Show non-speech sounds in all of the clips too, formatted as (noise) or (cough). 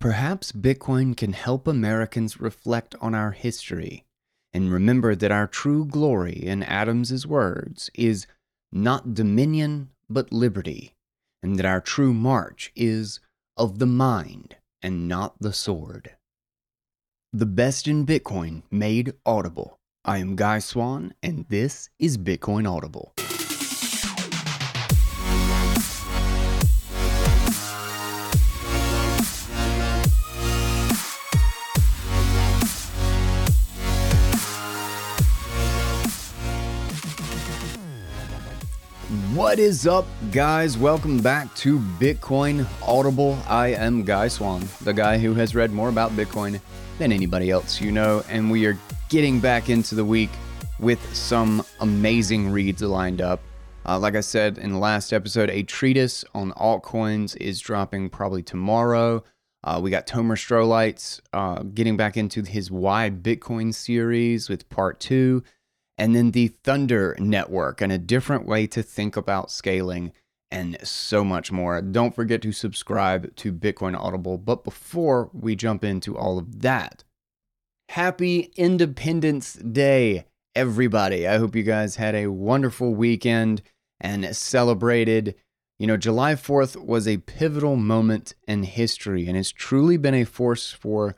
Perhaps Bitcoin can help Americans reflect on our history and remember that our true glory, in Adams's words, is not dominion but liberty, and that our true march is of the mind and not the sword. The best in Bitcoin made audible. I am Guy Swan, and this is Bitcoin Audible. What is up, guys? Welcome back to Bitcoin Audible. I am Guy Swan, the guy who has read more about Bitcoin than anybody else you know, and we are getting back into the week with some amazing reads lined up. Uh, like I said in the last episode, a treatise on altcoins is dropping probably tomorrow. Uh, we got Tomer Strolight's uh, getting back into his Why Bitcoin series with part two and then the Thunder Network and a different way to think about scaling and so much more. Don't forget to subscribe to Bitcoin Audible. But before we jump into all of that, happy Independence Day, everybody. I hope you guys had a wonderful weekend and celebrated. You know, July 4th was a pivotal moment in history and has truly been a force for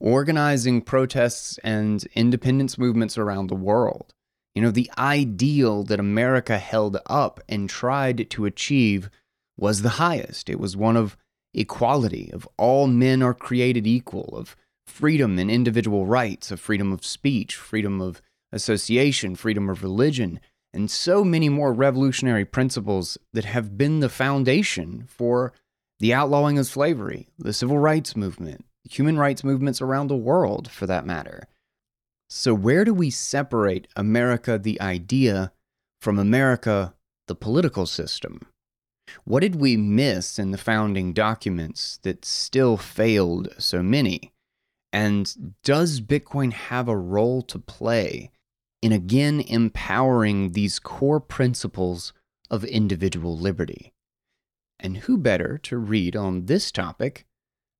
organizing protests and independence movements around the world. You know, the ideal that America held up and tried to achieve was the highest. It was one of equality, of all men are created equal, of freedom and individual rights, of freedom of speech, freedom of association, freedom of religion, and so many more revolutionary principles that have been the foundation for the outlawing of slavery, the civil rights movement, human rights movements around the world, for that matter. So, where do we separate America, the idea, from America, the political system? What did we miss in the founding documents that still failed so many? And does Bitcoin have a role to play in again empowering these core principles of individual liberty? And who better to read on this topic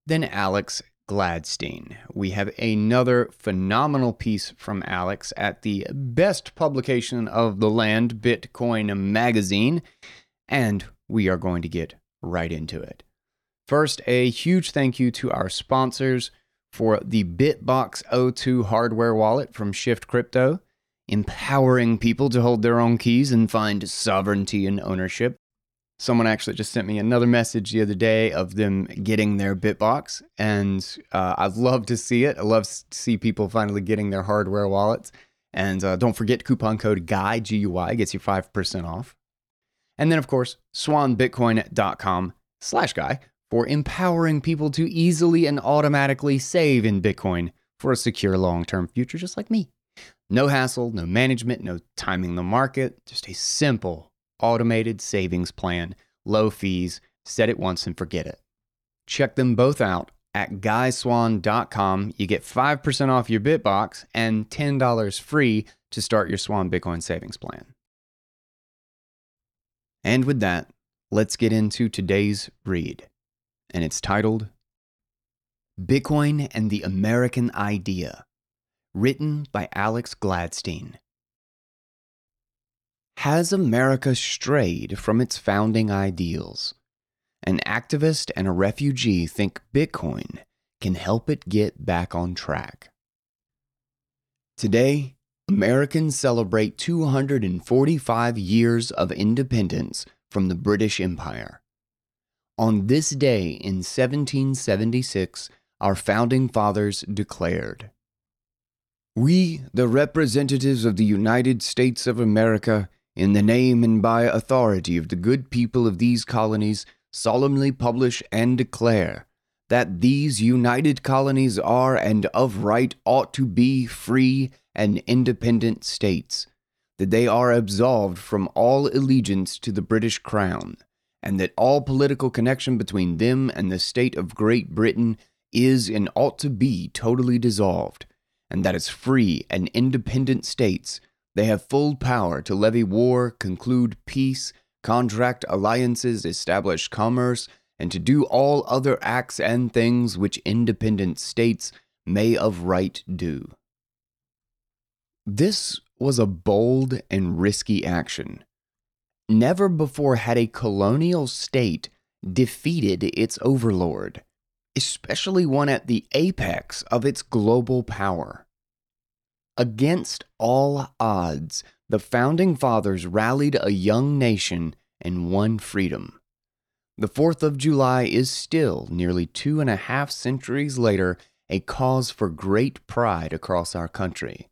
than Alex Gladstein. We have another phenomenal piece from Alex at the best publication of the land, Bitcoin Magazine, and we are going to get right into it. First, a huge thank you to our sponsors for the Bitbox O2 hardware wallet from Shift Crypto, empowering people to hold their own keys and find sovereignty and ownership. Someone actually just sent me another message the other day of them getting their Bitbox, and uh, I love to see it. I love to see people finally getting their hardware wallets. And uh, don't forget coupon code GUY, gets you 5% off. And then, of course, swanbitcoin.com slash guy for empowering people to easily and automatically save in Bitcoin for a secure long term future, just like me. No hassle, no management, no timing the market, just a simple automated savings plan, low fees, set it once and forget it. Check them both out at guyswan.com. You get 5% off your Bitbox and $10 free to start your Swan Bitcoin savings plan. And with that, let's get into today's read. And it's titled Bitcoin and the American Idea, written by Alex Gladstein. Has America strayed from its founding ideals? An activist and a refugee think Bitcoin can help it get back on track. Today, Americans celebrate 245 years of independence from the British Empire. On this day in 1776, our founding fathers declared We, the representatives of the United States of America, in the name and by authority of the good people of these colonies, solemnly publish and declare that these united colonies are and of right ought to be free and independent states, that they are absolved from all allegiance to the British Crown, and that all political connection between them and the state of Great Britain is and ought to be totally dissolved, and that as free and independent states they have full power to levy war, conclude peace, contract alliances, establish commerce, and to do all other acts and things which independent states may of right do. This was a bold and risky action. Never before had a colonial state defeated its overlord, especially one at the apex of its global power. Against all odds, the founding fathers rallied a young nation and won freedom. The 4th of July is still, nearly two and a half centuries later, a cause for great pride across our country.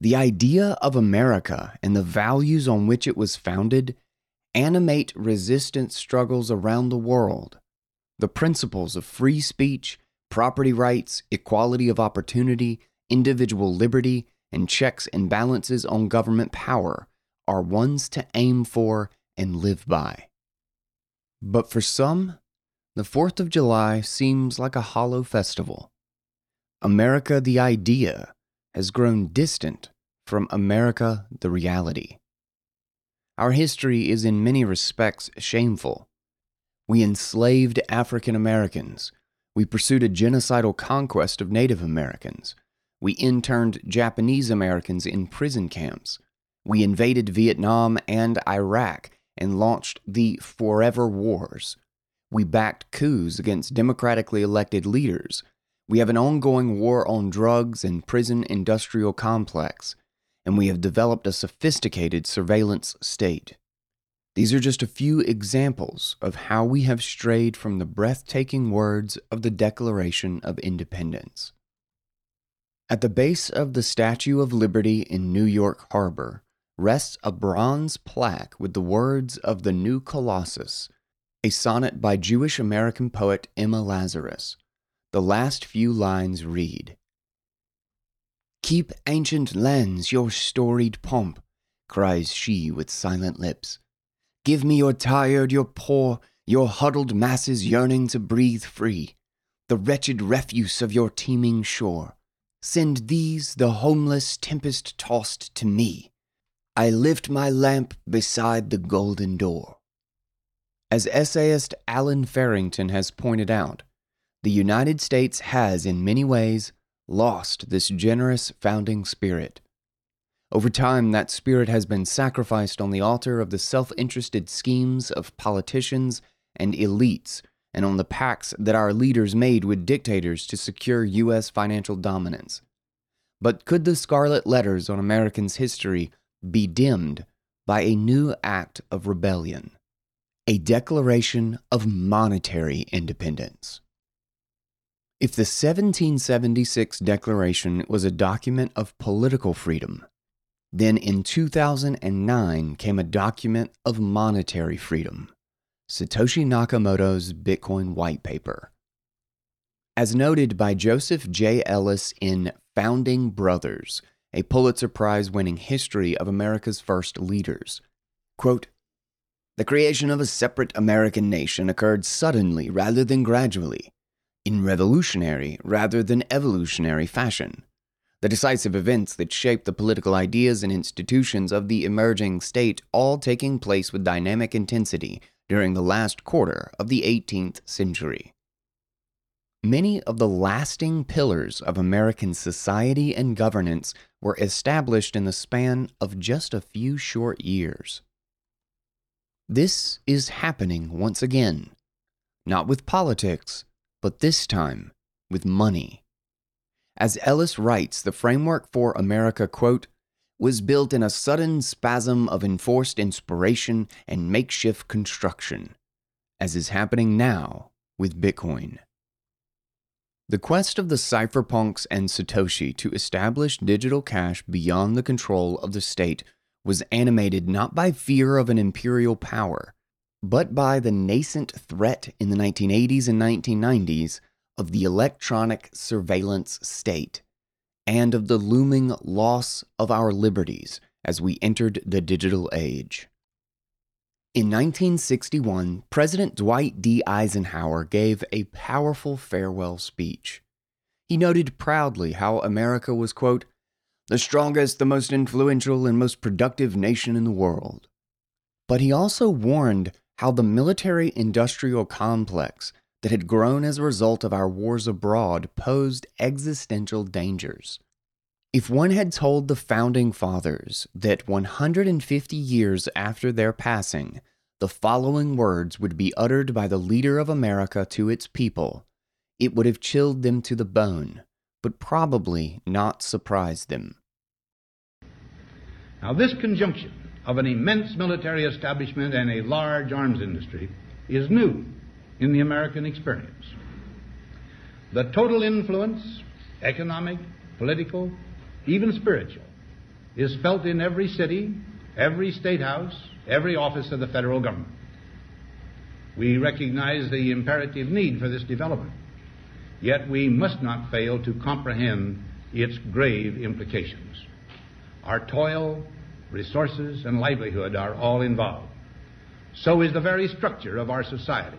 The idea of America and the values on which it was founded animate resistance struggles around the world. The principles of free speech, property rights, equality of opportunity, individual liberty, and checks and balances on government power are ones to aim for and live by. But for some, the 4th of July seems like a hollow festival. America the idea has grown distant from America the reality. Our history is in many respects shameful. We enslaved African Americans. We pursued a genocidal conquest of Native Americans. We interned Japanese Americans in prison camps. We invaded Vietnam and Iraq and launched the Forever Wars. We backed coups against democratically elected leaders we have an ongoing war on drugs and prison industrial complex, and we have developed a sophisticated surveillance state. These are just a few examples of how we have strayed from the breathtaking words of the Declaration of Independence. At the base of the Statue of Liberty in New York Harbor rests a bronze plaque with the words of the New Colossus, a sonnet by Jewish American poet Emma Lazarus. The last few lines read Keep ancient lands your storied pomp, cries she with silent lips. Give me your tired, your poor, your huddled masses yearning to breathe free, the wretched refuse of your teeming shore. Send these, the homeless, tempest tossed, to me. I lift my lamp beside the golden door. As essayist Allen Farrington has pointed out, the United States has, in many ways, lost this generous founding spirit. Over time, that spirit has been sacrificed on the altar of the self interested schemes of politicians and elites, and on the pacts that our leaders made with dictators to secure U.S. financial dominance. But could the scarlet letters on Americans' history be dimmed by a new act of rebellion? A declaration of monetary independence. If the 1776 Declaration was a document of political freedom, then in 2009 came a document of monetary freedom Satoshi Nakamoto's Bitcoin White Paper. As noted by Joseph J. Ellis in Founding Brothers, a Pulitzer Prize winning history of America's first leaders, quote, the creation of a separate American nation occurred suddenly rather than gradually in revolutionary rather than evolutionary fashion. The decisive events that shape the political ideas and institutions of the emerging state all taking place with dynamic intensity during the last quarter of the 18th century. Many of the lasting pillars of American society and governance were established in the span of just a few short years. This is happening once again, not with politics, but this time with money. As Ellis writes, the framework for America, quote, was built in a sudden spasm of enforced inspiration and makeshift construction, as is happening now with Bitcoin. The quest of the cypherpunks and Satoshi to establish digital cash beyond the control of the state was animated not by fear of an imperial power, but by the nascent threat in the 1980s and 1990s of the electronic surveillance state and of the looming loss of our liberties as we entered the digital age. In 1961, President Dwight D. Eisenhower gave a powerful farewell speech. He noted proudly how America was, quote, the strongest, the most influential, and most productive nation in the world. But he also warned how the military industrial complex that had grown as a result of our wars abroad posed existential dangers. If one had told the founding fathers that 150 years after their passing, the following words would be uttered by the leader of America to its people, it would have chilled them to the bone, but probably not surprised them. Now, this conjunction of an immense military establishment and a large arms industry is new in the American experience. The total influence, economic, political, even spiritual, is felt in every city, every state house, every office of the federal government. We recognize the imperative need for this development, yet we must not fail to comprehend its grave implications. Our toil, resources, and livelihood are all involved. So is the very structure of our society.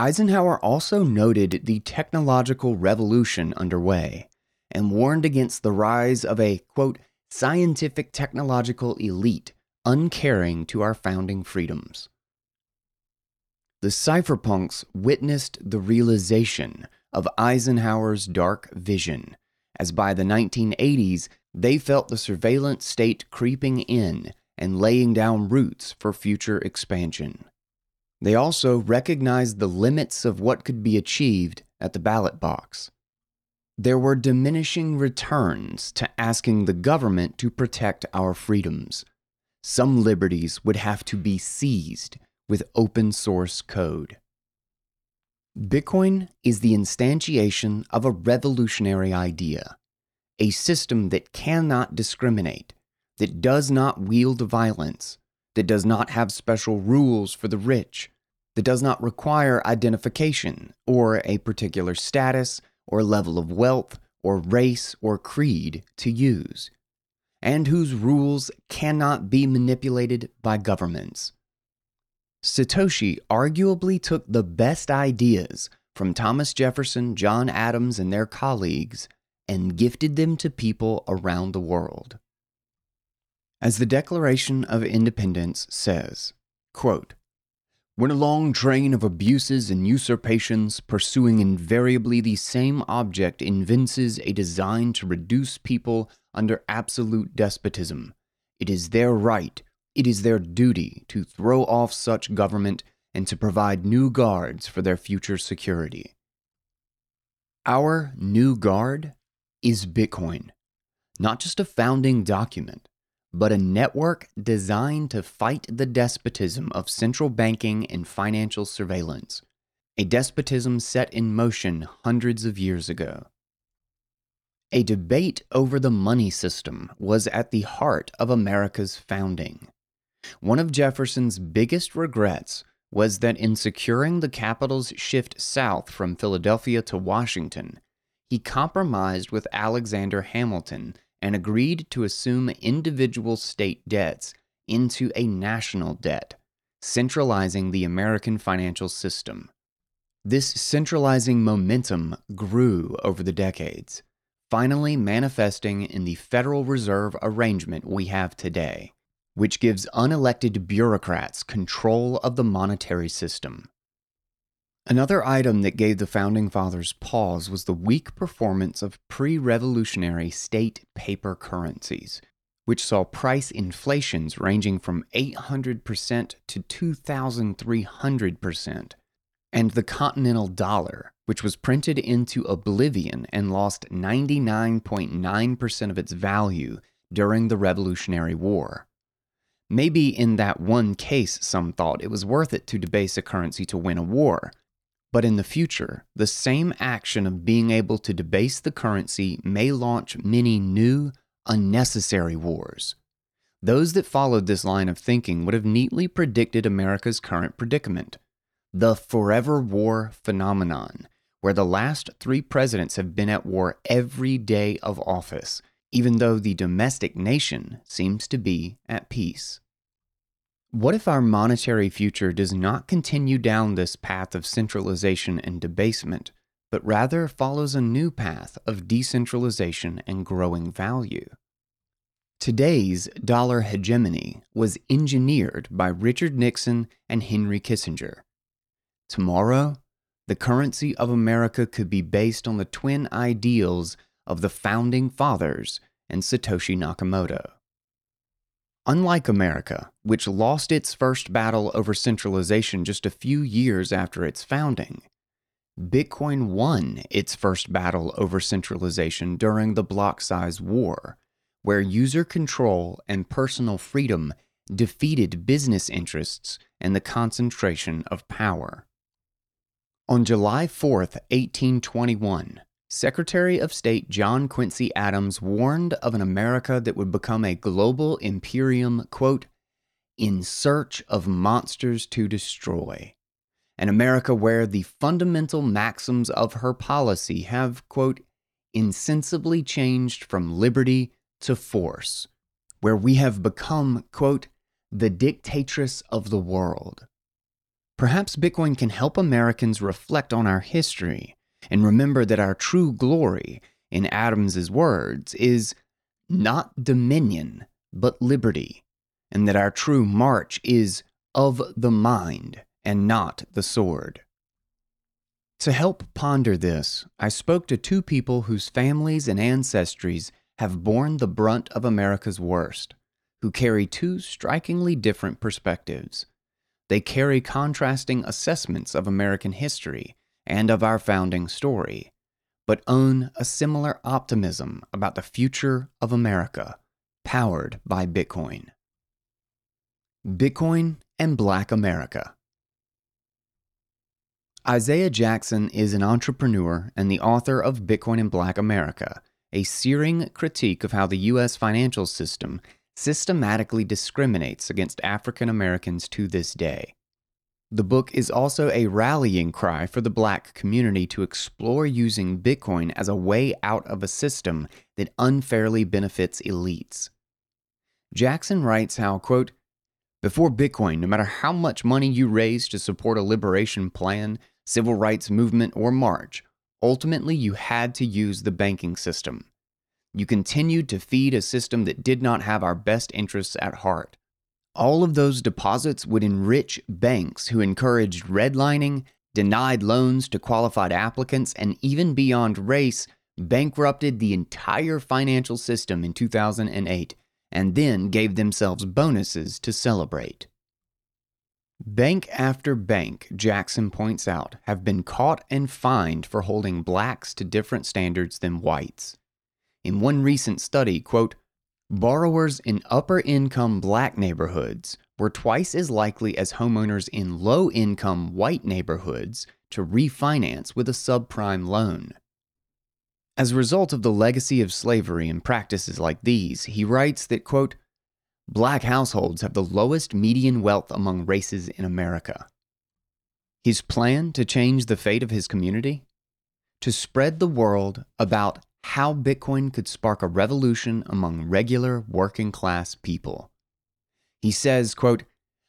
Eisenhower also noted the technological revolution underway and warned against the rise of a, quote, scientific technological elite uncaring to our founding freedoms. The cypherpunks witnessed the realization of Eisenhower's dark vision as by the 1980s, they felt the surveillance state creeping in and laying down roots for future expansion. They also recognized the limits of what could be achieved at the ballot box. There were diminishing returns to asking the government to protect our freedoms. Some liberties would have to be seized with open source code. Bitcoin is the instantiation of a revolutionary idea, a system that cannot discriminate, that does not wield violence, that does not have special rules for the rich, that does not require identification or a particular status or level of wealth or race or creed to use, and whose rules cannot be manipulated by governments. Satoshi arguably took the best ideas from Thomas Jefferson, John Adams, and their colleagues and gifted them to people around the world. As the Declaration of Independence says, quote, when a long train of abuses and usurpations, pursuing invariably the same object, evinces a design to reduce people under absolute despotism, it is their right it is their duty to throw off such government and to provide new guards for their future security. Our new guard is Bitcoin, not just a founding document, but a network designed to fight the despotism of central banking and financial surveillance, a despotism set in motion hundreds of years ago. A debate over the money system was at the heart of America's founding. One of Jefferson's biggest regrets was that in securing the capital's shift south from Philadelphia to Washington, he compromised with Alexander Hamilton and agreed to assume individual state debts into a national debt, centralizing the American financial system. This centralizing momentum grew over the decades, finally manifesting in the Federal Reserve arrangement we have today which gives unelected bureaucrats control of the monetary system. Another item that gave the Founding Fathers pause was the weak performance of pre revolutionary state paper currencies, which saw price inflations ranging from 800% to 2,300%, and the Continental Dollar, which was printed into oblivion and lost 99.9% of its value during the Revolutionary War. Maybe in that one case, some thought it was worth it to debase a currency to win a war. But in the future, the same action of being able to debase the currency may launch many new, unnecessary wars. Those that followed this line of thinking would have neatly predicted America's current predicament. the forever war phenomenon, where the last three presidents have been at war every day of office, even though the domestic nation seems to be at peace. What if our monetary future does not continue down this path of centralization and debasement, but rather follows a new path of decentralization and growing value? Today's dollar hegemony was engineered by Richard Nixon and Henry Kissinger. Tomorrow, the currency of America could be based on the twin ideals of the founding fathers and Satoshi Nakamoto. Unlike America, which lost its first battle over centralization just a few years after its founding, Bitcoin won its first battle over centralization during the block size war where user control and personal freedom defeated business interests and the concentration of power. On July 4, 1821, Secretary of State John Quincy Adams warned of an America that would become a global imperium, quote, in search of monsters to destroy. An America where the fundamental maxims of her policy have, quote, insensibly changed from liberty to force, where we have become, quote, the dictatress of the world. Perhaps Bitcoin can help Americans reflect on our history and remember that our true glory, in Adams's words, is not dominion, but liberty, and that our true march is of the mind and not the sword. To help ponder this, I spoke to two people whose families and ancestries have borne the brunt of America's worst, who carry two strikingly different perspectives. They carry contrasting assessments of American history and of our founding story, but own a similar optimism about the future of America, powered by Bitcoin. Bitcoin and Black America. Isaiah Jackson is an entrepreneur and the author of Bitcoin and Black America, a searing critique of how the U.S. financial system systematically discriminates against African Americans to this day. The book is also a rallying cry for the black community to explore using Bitcoin as a way out of a system that unfairly benefits elites. Jackson writes how, quote, before Bitcoin, no matter how much money you raise to support a liberation plan, civil rights movement, or march, Ultimately, you had to use the banking system. You continued to feed a system that did not have our best interests at heart. All of those deposits would enrich banks who encouraged redlining, denied loans to qualified applicants, and even beyond race, bankrupted the entire financial system in 2008 and then gave themselves bonuses to celebrate. Bank after bank, Jackson points out, have been caught and fined for holding blacks to different standards than whites. In one recent study, quote, borrowers in upper income black neighborhoods were twice as likely as homeowners in low income white neighborhoods to refinance with a subprime loan. As a result of the legacy of slavery and practices like these, he writes that, quote, black households have the lowest median wealth among races in America. His plan to change the fate of his community? To spread the world about how Bitcoin could spark a revolution among regular working class people. He says, quote,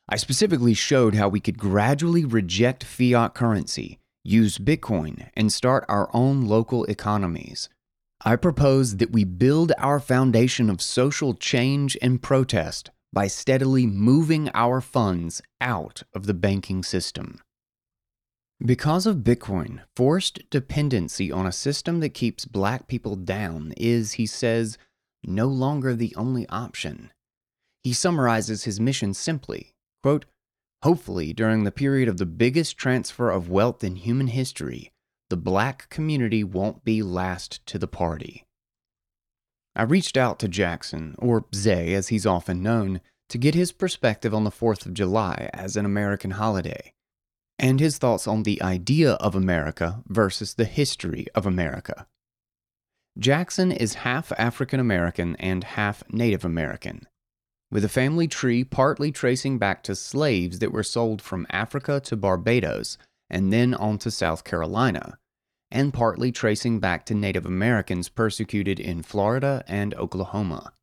I specifically showed how we could gradually reject fiat currency, use Bitcoin, and start our own local economies, I propose that we build our foundation of social change and protest by steadily moving our funds out of the banking system. Because of Bitcoin, forced dependency on a system that keeps black people down is, he says, no longer the only option. He summarizes his mission simply quote, Hopefully, during the period of the biggest transfer of wealth in human history, the black community won't be last to the party. I reached out to Jackson, or Zay as he's often known, to get his perspective on the 4th of July as an American holiday, and his thoughts on the idea of America versus the history of America. Jackson is half African American and half Native American. with a family tree partly tracing back to slaves that were sold from Africa to Barbados and then on to South Carolina, and partly tracing back to Native Americans persecuted in Florida and Oklahoma.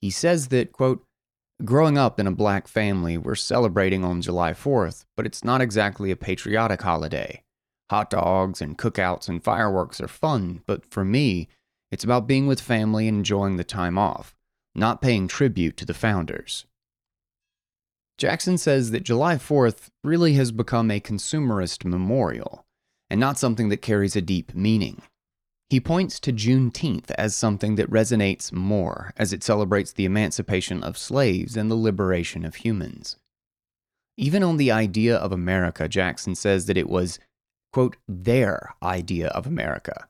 He says that, quote, Growing up in a black family, we're celebrating on July 4th, but it's not exactly a patriotic holiday. Hot dogs and cookouts and fireworks are fun, but for me, it's about being with family and enjoying the time off, not paying tribute to the founders. Jackson says that July 4th really has become a consumerist memorial, and not something that carries a deep meaning. He points to Juneteenth as something that resonates more as it celebrates the emancipation of slaves and the liberation of humans. Even on the idea of America, Jackson says that it was, quote, their idea of America.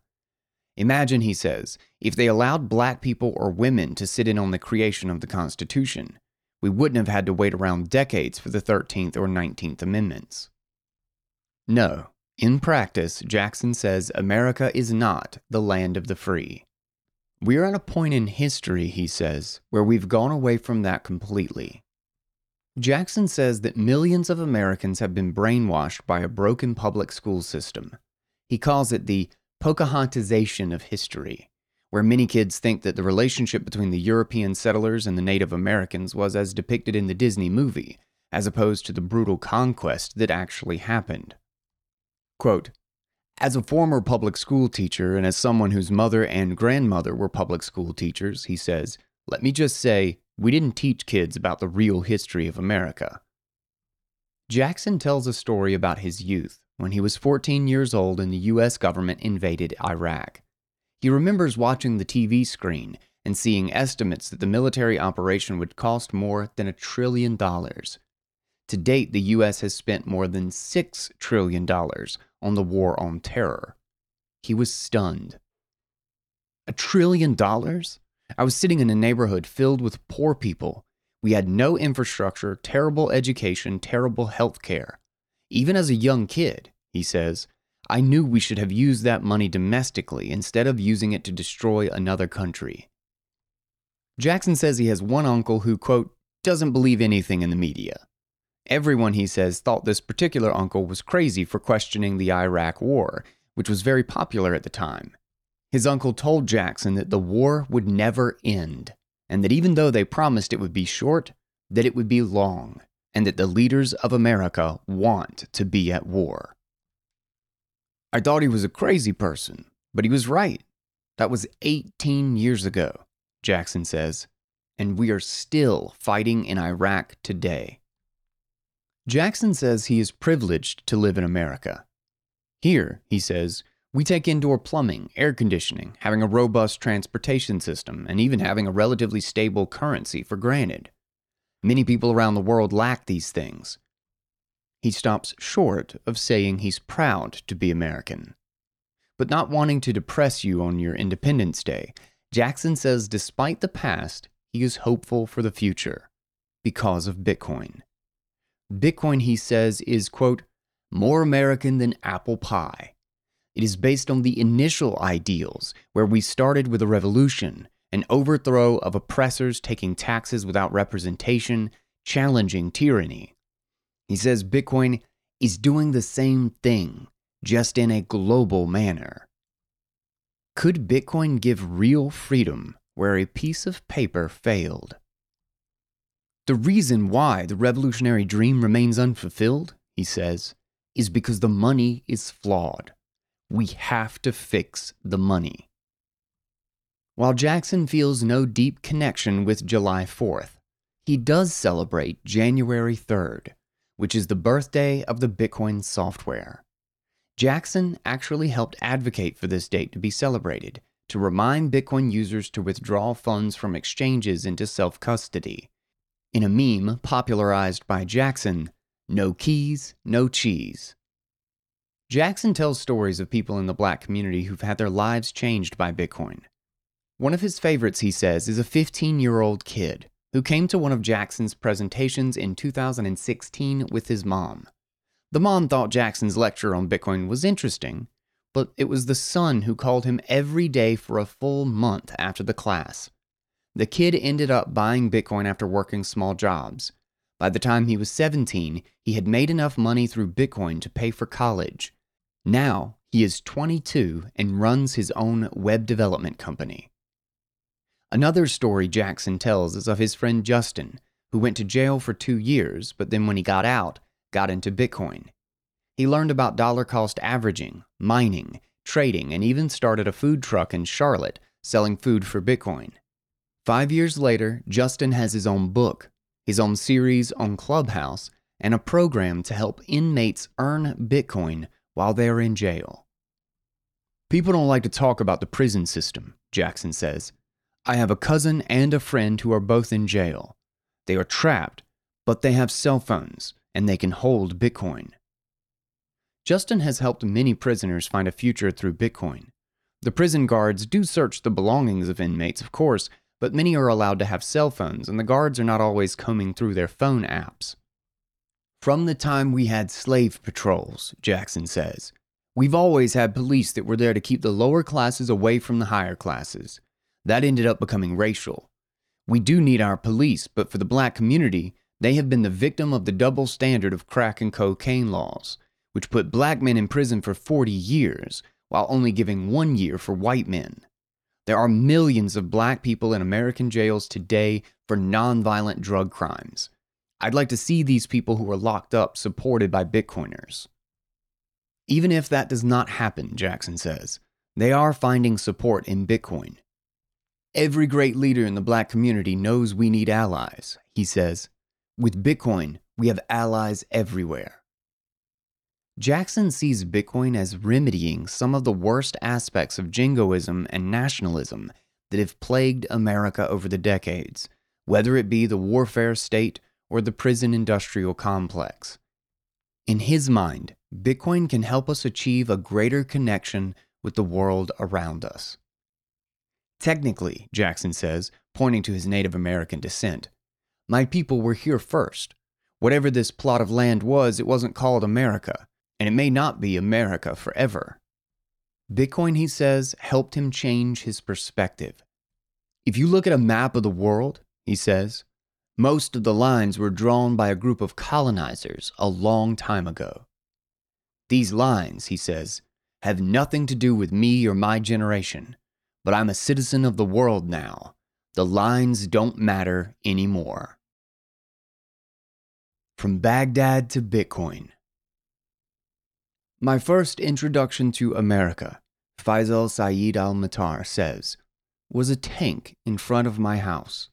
Imagine, he says, if they allowed black people or women to sit in on the creation of the Constitution we wouldn't have had to wait around decades for the 13th or 19th Amendments. No, in practice, Jackson says America is not the land of the free. We're at a point in history, he says, where we've gone away from that completely. Jackson says that millions of Americans have been brainwashed by a broken public school system. He calls it the Pocahontasization of history where many kids think that the relationship between the European settlers and the Native Americans was as depicted in the Disney movie, as opposed to the brutal conquest that actually happened. Quote, as a former public school teacher and as someone whose mother and grandmother were public school teachers, he says, let me just say, we didn't teach kids about the real history of America. Jackson tells a story about his youth when he was 14 years old and the U.S. government invaded Iraq. He remembers watching the TV screen and seeing estimates that the military operation would cost more than a trillion dollars. To date, the US has spent more than $6 trillion on the war on terror. He was stunned. A trillion dollars? I was sitting in a neighborhood filled with poor people. We had no infrastructure, terrible education, terrible health care. Even as a young kid, he says, I knew we should have used that money domestically instead of using it to destroy another country. Jackson says he has one uncle who, quote, doesn't believe anything in the media. Everyone, he says, thought this particular uncle was crazy for questioning the Iraq War, which was very popular at the time. His uncle told Jackson that the war would never end, and that even though they promised it would be short, that it would be long, and that the leaders of America want to be at war. I thought he was a crazy person, but he was right. That was 18 years ago, Jackson says, and we are still fighting in Iraq today. Jackson says he is privileged to live in America. Here, he says, we take indoor plumbing, air conditioning, having a robust transportation system, and even having a relatively stable currency for granted. Many people around the world lack these things, he stops short of saying he's proud to be American. But not wanting to depress you on your Independence Day, Jackson says despite the past, he is hopeful for the future because of Bitcoin. Bitcoin, he says, is, quote, more American than apple pie. It is based on the initial ideals, where we started with a revolution, an overthrow of oppressors taking taxes without representation, challenging tyranny. He says Bitcoin is doing the same thing, just in a global manner. Could Bitcoin give real freedom where a piece of paper failed? The reason why the revolutionary dream remains unfulfilled, he says, is because the money is flawed. We have to fix the money. While Jackson feels no deep connection with July 4th, he does celebrate January 3rd, which is the birthday of the Bitcoin software. Jackson actually helped advocate for this date to be celebrated to remind Bitcoin users to withdraw funds from exchanges into self custody. In a meme popularized by Jackson, no keys, no cheese. Jackson tells stories of people in the black community who've had their lives changed by Bitcoin. One of his favorites, he says, is a 15 year old kid who came to one of Jackson's presentations in 2016 with his mom. The mom thought Jackson's lecture on Bitcoin was interesting, but it was the son who called him every day for a full month after the class. The kid ended up buying Bitcoin after working small jobs. By the time he was 17, he had made enough money through Bitcoin to pay for college. Now, he is 22 and runs his own web development company. Another story Jackson tells is of his friend Justin, who went to jail for two years, but then when he got out, got into Bitcoin. He learned about dollar cost averaging, mining, trading, and even started a food truck in Charlotte selling food for Bitcoin. Five years later, Justin has his own book, his own series on Clubhouse, and a program to help inmates earn Bitcoin while they are in jail. People don't like to talk about the prison system, Jackson says. I have a cousin and a friend who are both in jail. They are trapped, but they have cell phones and they can hold Bitcoin. Justin has helped many prisoners find a future through Bitcoin. The prison guards do search the belongings of inmates, of course, but many are allowed to have cell phones, and the guards are not always combing through their phone apps. From the time we had slave patrols, Jackson says, we've always had police that were there to keep the lower classes away from the higher classes. That ended up becoming racial. We do need our police, but for the black community, they have been the victim of the double standard of crack and cocaine laws, which put black men in prison for 40 years, while only giving one year for white men. There are millions of black people in American jails today for nonviolent drug crimes. I'd like to see these people who are locked up supported by Bitcoiners. Even if that does not happen, Jackson says, they are finding support in Bitcoin. Every great leader in the black community knows we need allies, he says. With Bitcoin, we have allies everywhere. Jackson sees Bitcoin as remedying some of the worst aspects of jingoism and nationalism that have plagued America over the decades, whether it be the warfare state or the prison industrial complex. In his mind, Bitcoin can help us achieve a greater connection with the world around us. Technically, Jackson says, pointing to his Native American descent, my people were here first. Whatever this plot of land was, it wasn't called America and it may not be America forever. Bitcoin, he says, helped him change his perspective. If you look at a map of the world, he says, most of the lines were drawn by a group of colonizers a long time ago. These lines, he says, have nothing to do with me or my generation, but I'm a citizen of the world now. The lines don't matter anymore. From Baghdad to Bitcoin. My first introduction to America, Faisal Saeed al Matar says, was a tank in front of my house.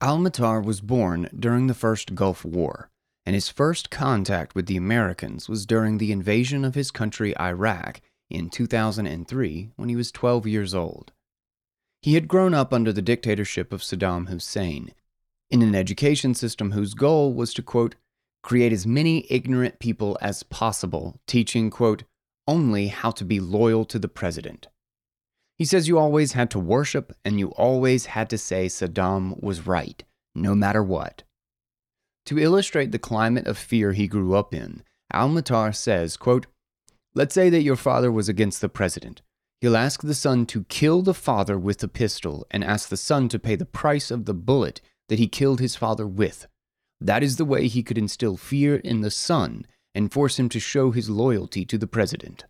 Al Matar was born during the First Gulf War, and his first contact with the Americans was during the invasion of his country, Iraq, in 2003 when he was 12 years old. He had grown up under the dictatorship of Saddam Hussein, in an education system whose goal was to, quote, create as many ignorant people as possible, teaching, quote, only how to be loyal to the president. He says you always had to worship and you always had to say Saddam was right, no matter what. To illustrate the climate of fear he grew up in, Al Matar says, quote, Let's say that your father was against the president. He'll ask the son to kill the father with a pistol and ask the son to pay the price of the bullet that he killed his father with. That is the way he could instill fear in the son and force him to show his loyalty to the president.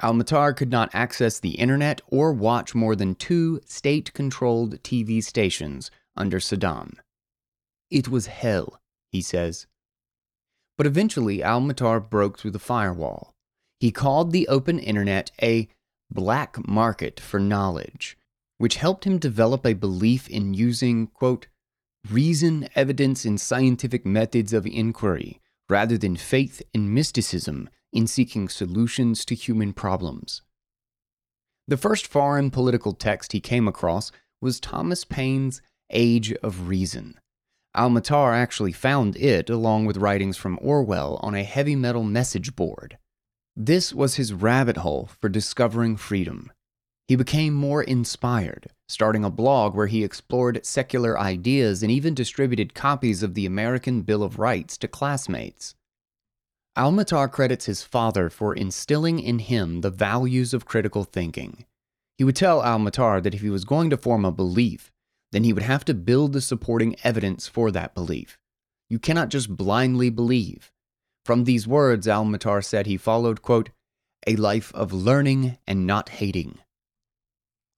Al Matar could not access the internet or watch more than two state controlled TV stations under Saddam. It was hell, he says. But eventually, Al Matar broke through the firewall. He called the open internet a black market for knowledge, which helped him develop a belief in using, quote, reason, evidence, and scientific methods of inquiry, rather than faith and mysticism in seeking solutions to human problems. The first foreign political text he came across was Thomas Paine's Age of Reason. Al-Matar actually found it along with writings from Orwell on a heavy metal message board. This was his rabbit hole for discovering freedom. He became more inspired, starting a blog where he explored secular ideas and even distributed copies of the American Bill of Rights to classmates. Al-Matar credits his father for instilling in him the values of critical thinking. He would tell Al Matar that if he was going to form a belief, then he would have to build the supporting evidence for that belief. You cannot just blindly believe. From these words, Al Matar said he followed, quote, a life of learning and not hating.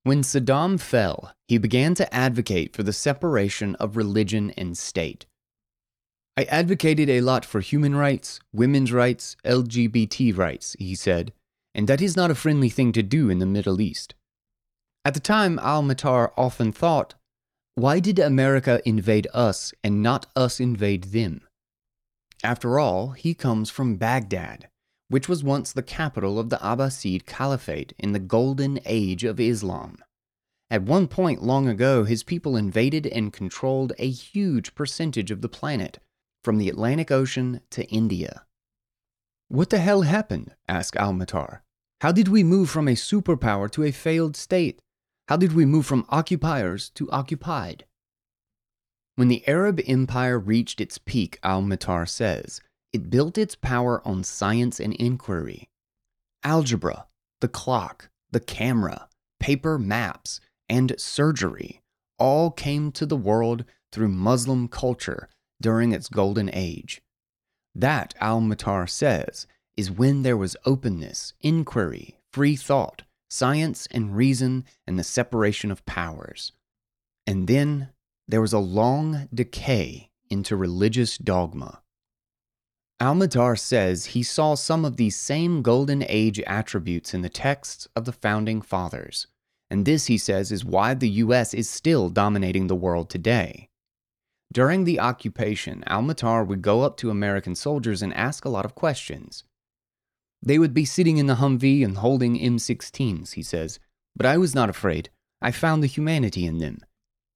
When Saddam fell, he began to advocate for the separation of religion and state. I advocated a lot for human rights, women's rights, LGBT rights, he said, and that is not a friendly thing to do in the Middle East. At the time, Al Matar often thought, why did America invade us and not us invade them? After all, he comes from Baghdad, which was once the capital of the Abbasid Caliphate in the golden age of Islam. At one point long ago, his people invaded and controlled a huge percentage of the planet, from the Atlantic Ocean to India. What the hell happened? asked Al Matar. How did we move from a superpower to a failed state? How did we move from occupiers to occupied? When the Arab Empire reached its peak, Al Matar says, it built its power on science and inquiry. Algebra, the clock, the camera, paper maps, and surgery all came to the world through Muslim culture during its golden age. That, Al Matar says, is when there was openness, inquiry, free thought, science and reason, and the separation of powers. And then there was a long decay into religious dogma. Al says he saw some of these same Golden Age attributes in the texts of the Founding Fathers, and this, he says, is why the US is still dominating the world today. During the occupation, Al would go up to American soldiers and ask a lot of questions. They would be sitting in the Humvee and holding M16s, he says, but I was not afraid. I found the humanity in them.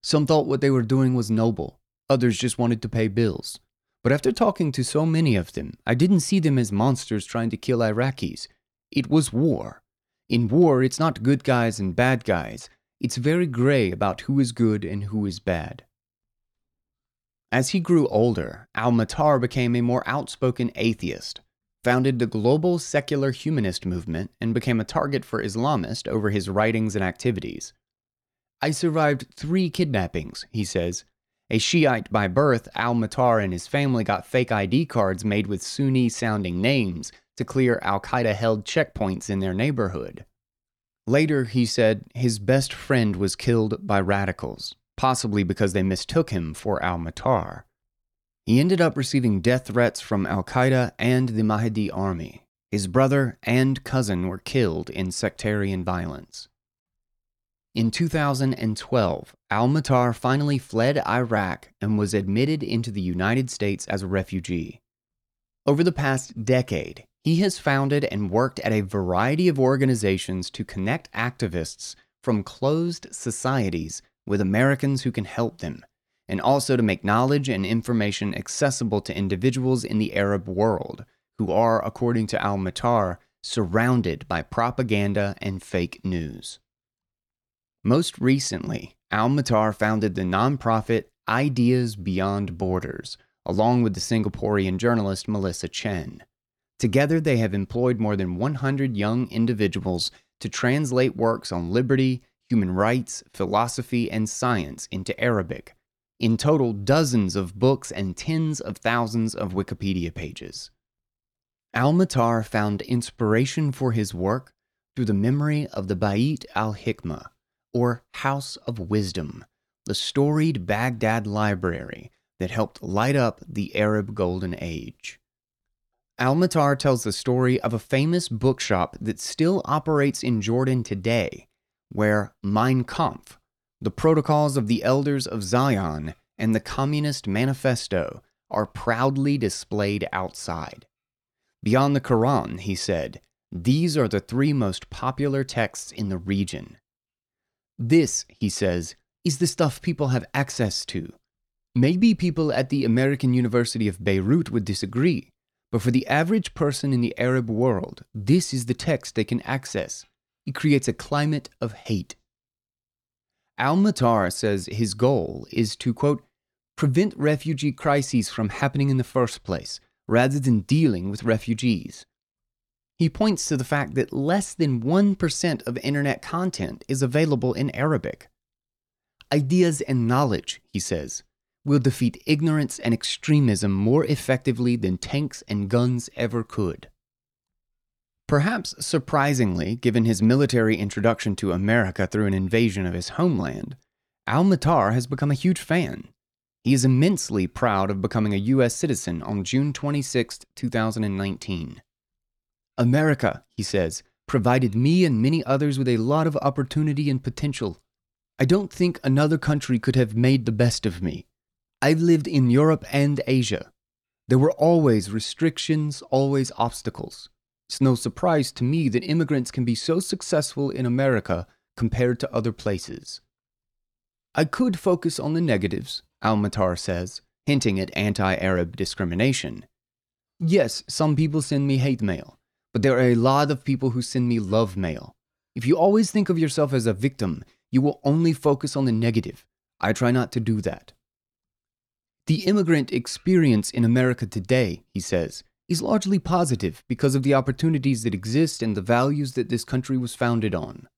Some thought what they were doing was noble, others just wanted to pay bills. But after talking to so many of them, I didn't see them as monsters trying to kill Iraqis. It was war. In war, it's not good guys and bad guys. It's very gray about who is good and who is bad. As he grew older, Al Matar became a more outspoken atheist, founded the global secular humanist movement, and became a target for Islamists over his writings and activities. I survived three kidnappings, he says. A Shiite by birth, Al Matar and his family got fake ID cards made with Sunni sounding names to clear Al Qaeda held checkpoints in their neighborhood. Later, he said, his best friend was killed by radicals, possibly because they mistook him for Al Matar. He ended up receiving death threats from Al Qaeda and the Mahdi army. His brother and cousin were killed in sectarian violence. In 2012, Al Matar finally fled Iraq and was admitted into the United States as a refugee. Over the past decade, he has founded and worked at a variety of organizations to connect activists from closed societies with Americans who can help them and also to make knowledge and information accessible to individuals in the Arab world who are, according to Al Matar, surrounded by propaganda and fake news. Most recently, Al Matar founded the nonprofit Ideas Beyond Borders, along with the Singaporean journalist Melissa Chen. Together, they have employed more than 100 young individuals to translate works on liberty, human rights, philosophy, and science into Arabic in total, dozens of books and tens of thousands of Wikipedia pages. Al Matar found inspiration for his work through the memory of the Bait al Hikmah, or House of Wisdom, the storied Baghdad library that helped light up the Arab Golden Age. Al Matar tells the story of a famous bookshop that still operates in Jordan today, where Mein Kampf, the Protocols of the Elders of Zion and the Communist Manifesto are proudly displayed outside. Beyond the Quran, he said, these are the three most popular texts in the region. This, he says, is the stuff people have access to. Maybe people at the American University of Beirut would disagree, but for the average person in the Arab world, this is the text they can access. It creates a climate of hate. Al Matar says his goal is to, quote, prevent refugee crises from happening in the first place, rather than dealing with refugees. He points to the fact that less than 1% of internet content is available in Arabic. Ideas and knowledge, he says, will defeat ignorance and extremism more effectively than tanks and guns ever could. Perhaps surprisingly, given his military introduction to America through an invasion of his homeland, Al Matar has become a huge fan. He is immensely proud of becoming a U.S. citizen on June 26, 2019. America, he says, provided me and many others with a lot of opportunity and potential. I don't think another country could have made the best of me. I've lived in Europe and Asia. There were always restrictions, always obstacles. It's no surprise to me that immigrants can be so successful in America compared to other places. I could focus on the negatives, Al Matar says, hinting at anti Arab discrimination. Yes, some people send me hate mail, but there are a lot of people who send me love mail. If you always think of yourself as a victim, you will only focus on the negative. I try not to do that. The immigrant experience in America today, he says, is largely positive because of the opportunities that exist and the values that this country was founded on.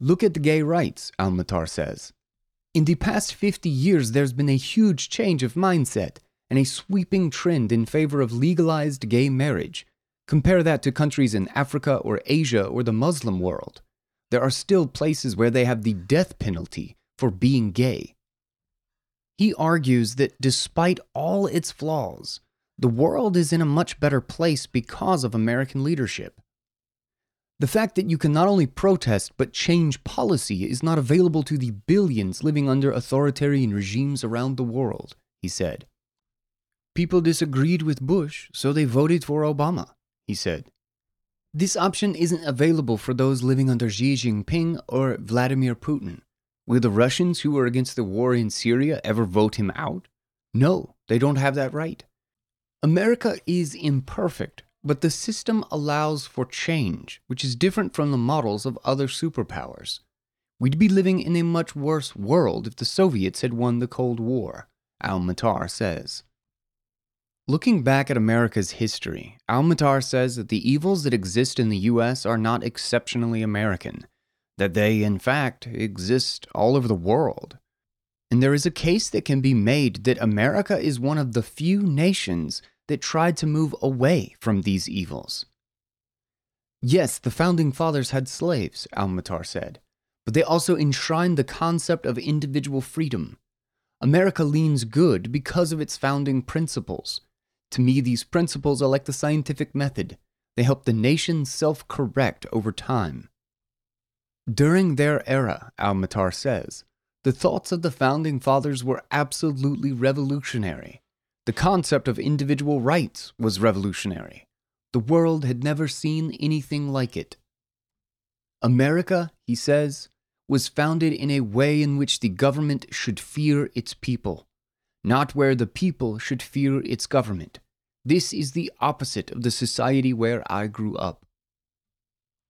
Look at the gay rights, Almatar says. In the past 50 years, there's been a huge change of mindset and a sweeping trend in favor of legalized gay marriage, Compare that to countries in Africa or Asia or the Muslim world. There are still places where they have the death penalty for being gay. He argues that despite all its flaws, the world is in a much better place because of American leadership. The fact that you can not only protest but change policy is not available to the billions living under authoritarian regimes around the world, he said. People disagreed with Bush, so they voted for Obama he said. This option isn't available for those living under Xi Jinping or Vladimir Putin. Will the Russians who are against the war in Syria ever vote him out? No, they don't have that right. America is imperfect, but the system allows for change, which is different from the models of other superpowers. We'd be living in a much worse world if the Soviets had won the Cold War, Al Matar says. Looking back at America's history, Al Matar says that the evils that exist in the US are not exceptionally American, that they, in fact, exist all over the world. And there is a case that can be made that America is one of the few nations that tried to move away from these evils. Yes, the founding fathers had slaves, Al Matar said, but they also enshrined the concept of individual freedom. America leans good because of its founding principles to me, these principles are like the scientific method. They help the nation self correct over time. During their era, Al Matar says, the thoughts of the founding fathers were absolutely revolutionary. The concept of individual rights was revolutionary. The world had never seen anything like it. America, he says, was founded in a way in which the government should fear its people, not where the people should fear its government. This is the opposite of the society where I grew up.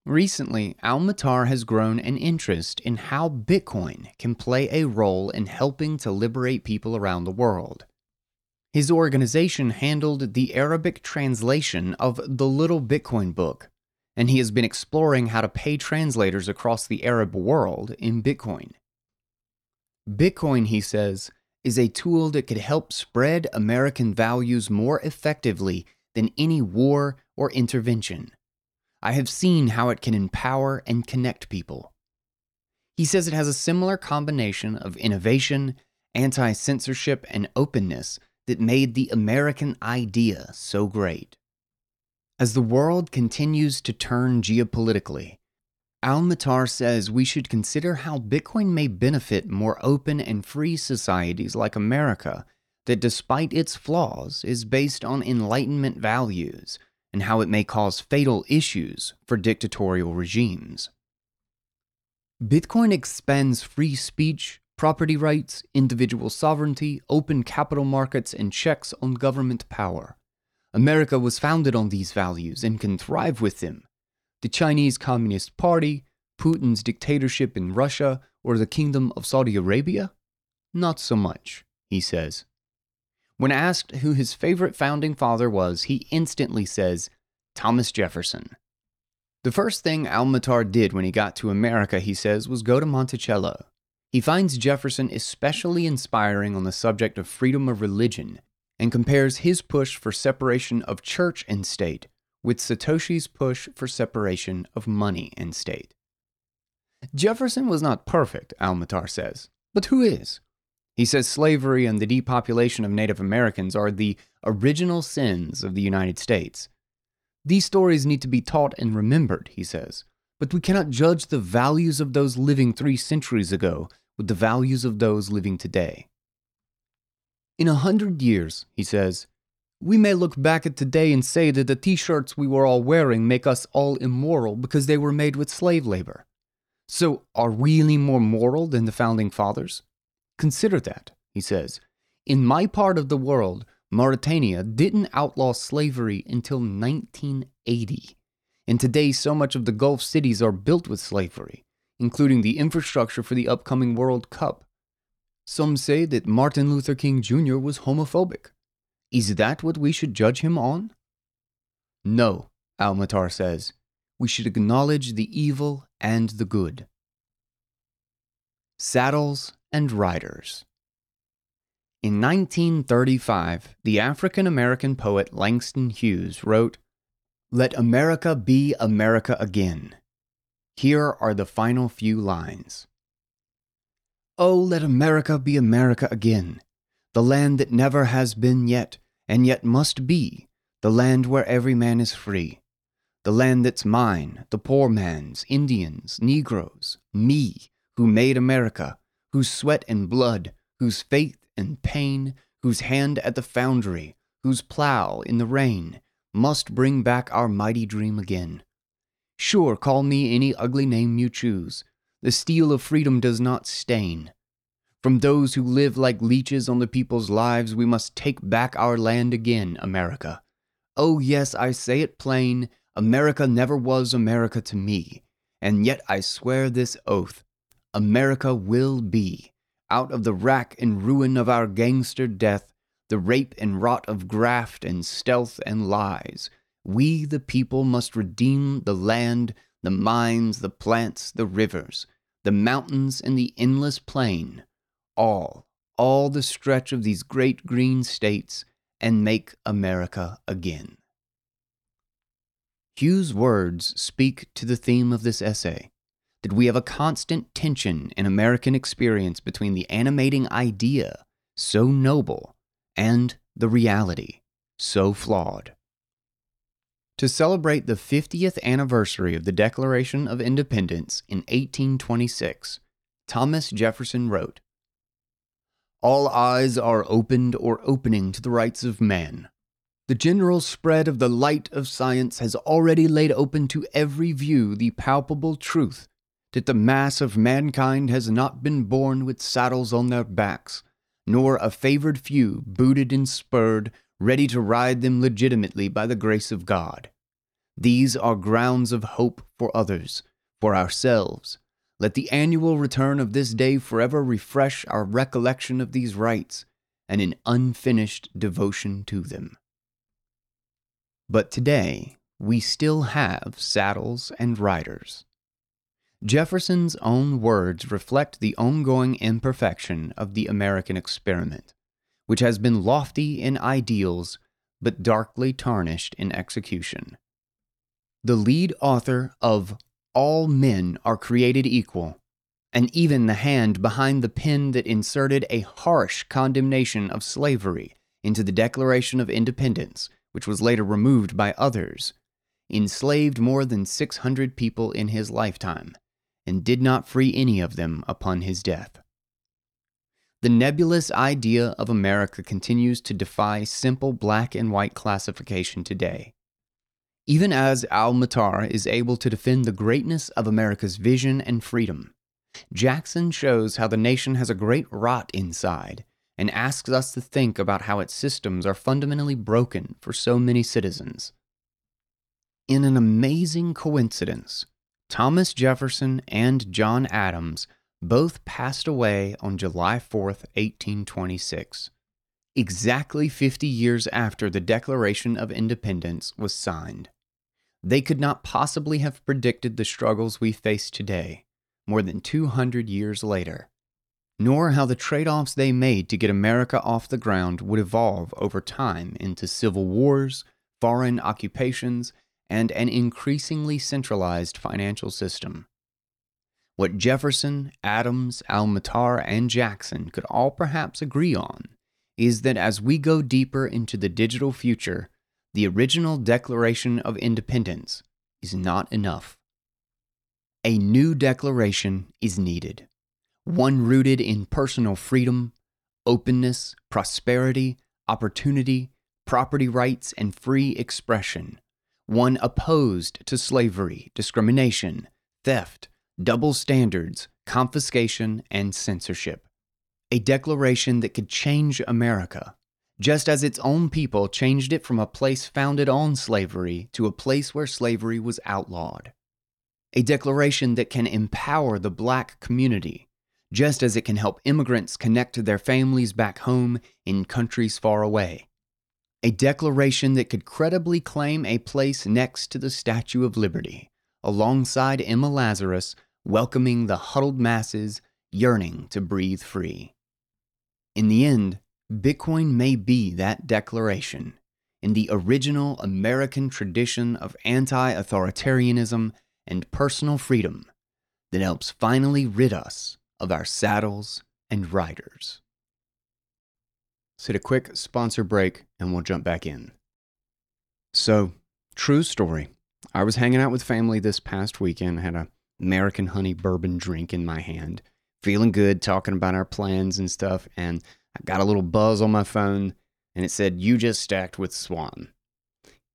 Recently, Al Matar has grown an interest in how Bitcoin can play a role in helping to liberate people around the world. His organization handled the Arabic translation of the Little Bitcoin book, and he has been exploring how to pay translators across the Arab world in Bitcoin. Bitcoin, he says, is a tool that could help spread American values more effectively than any war or intervention. I have seen how it can empower and connect people. He says it has a similar combination of innovation, anti censorship, and openness that made the American idea so great. As the world continues to turn geopolitically, Al Matar says we should consider how Bitcoin may benefit more open and free societies like America, that despite its flaws is based on Enlightenment values, and how it may cause fatal issues for dictatorial regimes. Bitcoin expands free speech, property rights, individual sovereignty, open capital markets, and checks on government power. America was founded on these values and can thrive with them the Chinese Communist Party, Putin's dictatorship in Russia, or the Kingdom of Saudi Arabia? Not so much, he says. When asked who his favorite founding father was, he instantly says, Thomas Jefferson. The first thing Almatar did when he got to America, he says, was go to Monticello. He finds Jefferson especially inspiring on the subject of freedom of religion and compares his push for separation of church and state with Satoshi's push for separation of money and state. Jefferson was not perfect, Almatar says, but who is? He says slavery and the depopulation of Native Americans are the original sins of the United States. These stories need to be taught and remembered, he says, but we cannot judge the values of those living three centuries ago with the values of those living today. In a hundred years, he says, we may look back at today and say that the t shirts we were all wearing make us all immoral because they were made with slave labor. So, are we any more moral than the founding fathers? Consider that, he says. In my part of the world, Mauritania didn't outlaw slavery until 1980. And today, so much of the Gulf cities are built with slavery, including the infrastructure for the upcoming World Cup. Some say that Martin Luther King Jr. was homophobic. Is that what we should judge him on? No, Almatar says. We should acknowledge the evil and the good. Saddles and Riders. In 1935, the African American poet Langston Hughes wrote, Let America be America again. Here are the final few lines. Oh, let America be America again, the land that never has been yet, and yet must be, the land where every man is free, the land that's mine, the poor man's, Indians, Negroes, me, who made America, whose sweat and blood, whose faith and pain, whose hand at the foundry, whose plow in the rain, must bring back our mighty dream again. Sure, call me any ugly name you choose. The steel of freedom does not stain. From those who live like leeches on the people's lives, we must take back our land again, America. Oh, yes, I say it plain America never was America to me, and yet I swear this oath America will be. Out of the rack and ruin of our gangster death, the rape and rot of graft and stealth and lies, we the people must redeem the land, the mines, the plants, the rivers, the mountains, and the endless plain all, all the stretch of these great green states and make America again. Hughes' words speak to the theme of this essay that we have a constant tension in American experience between the animating idea, so noble, and the reality, so flawed. To celebrate the 50th anniversary of the Declaration of Independence in 1826, Thomas Jefferson wrote all eyes are opened or opening to the rights of man. The general spread of the light of science has already laid open to every view the palpable truth that the mass of mankind has not been born with saddles on their backs, nor a favored few booted and spurred, ready to ride them legitimately by the grace of God. These are grounds of hope for others, for ourselves, let the annual return of this day forever refresh our recollection of these rights and an unfinished devotion to them. But today, we still have saddles and riders. Jefferson's own words reflect the ongoing imperfection of the American experiment, which has been lofty in ideals but darkly tarnished in execution. The lead author of all men are created equal, and even the hand behind the pen that inserted a harsh condemnation of slavery into the Declaration of Independence, which was later removed by others, enslaved more than 600 people in his lifetime, and did not free any of them upon his death. The nebulous idea of America continues to defy simple black and white classification today. Even as Almatar is able to defend the greatness of America's vision and freedom, Jackson shows how the nation has a great rot inside and asks us to think about how its systems are fundamentally broken for so many citizens. In an amazing coincidence, Thomas Jefferson and John Adams both passed away on July 4, 1826, exactly 50 years after the Declaration of Independence was signed. They could not possibly have predicted the struggles we face today, more than 200 years later, nor how the trade offs they made to get America off the ground would evolve over time into civil wars, foreign occupations, and an increasingly centralized financial system. What Jefferson, Adams, Almatar, and Jackson could all perhaps agree on is that as we go deeper into the digital future, the original Declaration of Independence is not enough. A new declaration is needed, one rooted in personal freedom, openness, prosperity, opportunity, property rights, and free expression, one opposed to slavery, discrimination, theft, double standards, confiscation, and censorship. A declaration that could change America, just as its own people changed it from a place founded on slavery to a place where slavery was outlawed. A declaration that can empower the black community, just as it can help immigrants connect to their families back home in countries far away. A declaration that could credibly claim a place next to the Statue of Liberty, alongside Emma Lazarus, welcoming the huddled masses yearning to breathe free. In the end, Bitcoin may be that declaration in the original American tradition of anti authoritarianism and personal freedom that helps finally rid us of our saddles and riders. Hit a quick sponsor break and we'll jump back in. So, true story. I was hanging out with family this past weekend, had a American honey bourbon drink in my hand, feeling good, talking about our plans and stuff, and I got a little buzz on my phone and it said, You just stacked with Swan.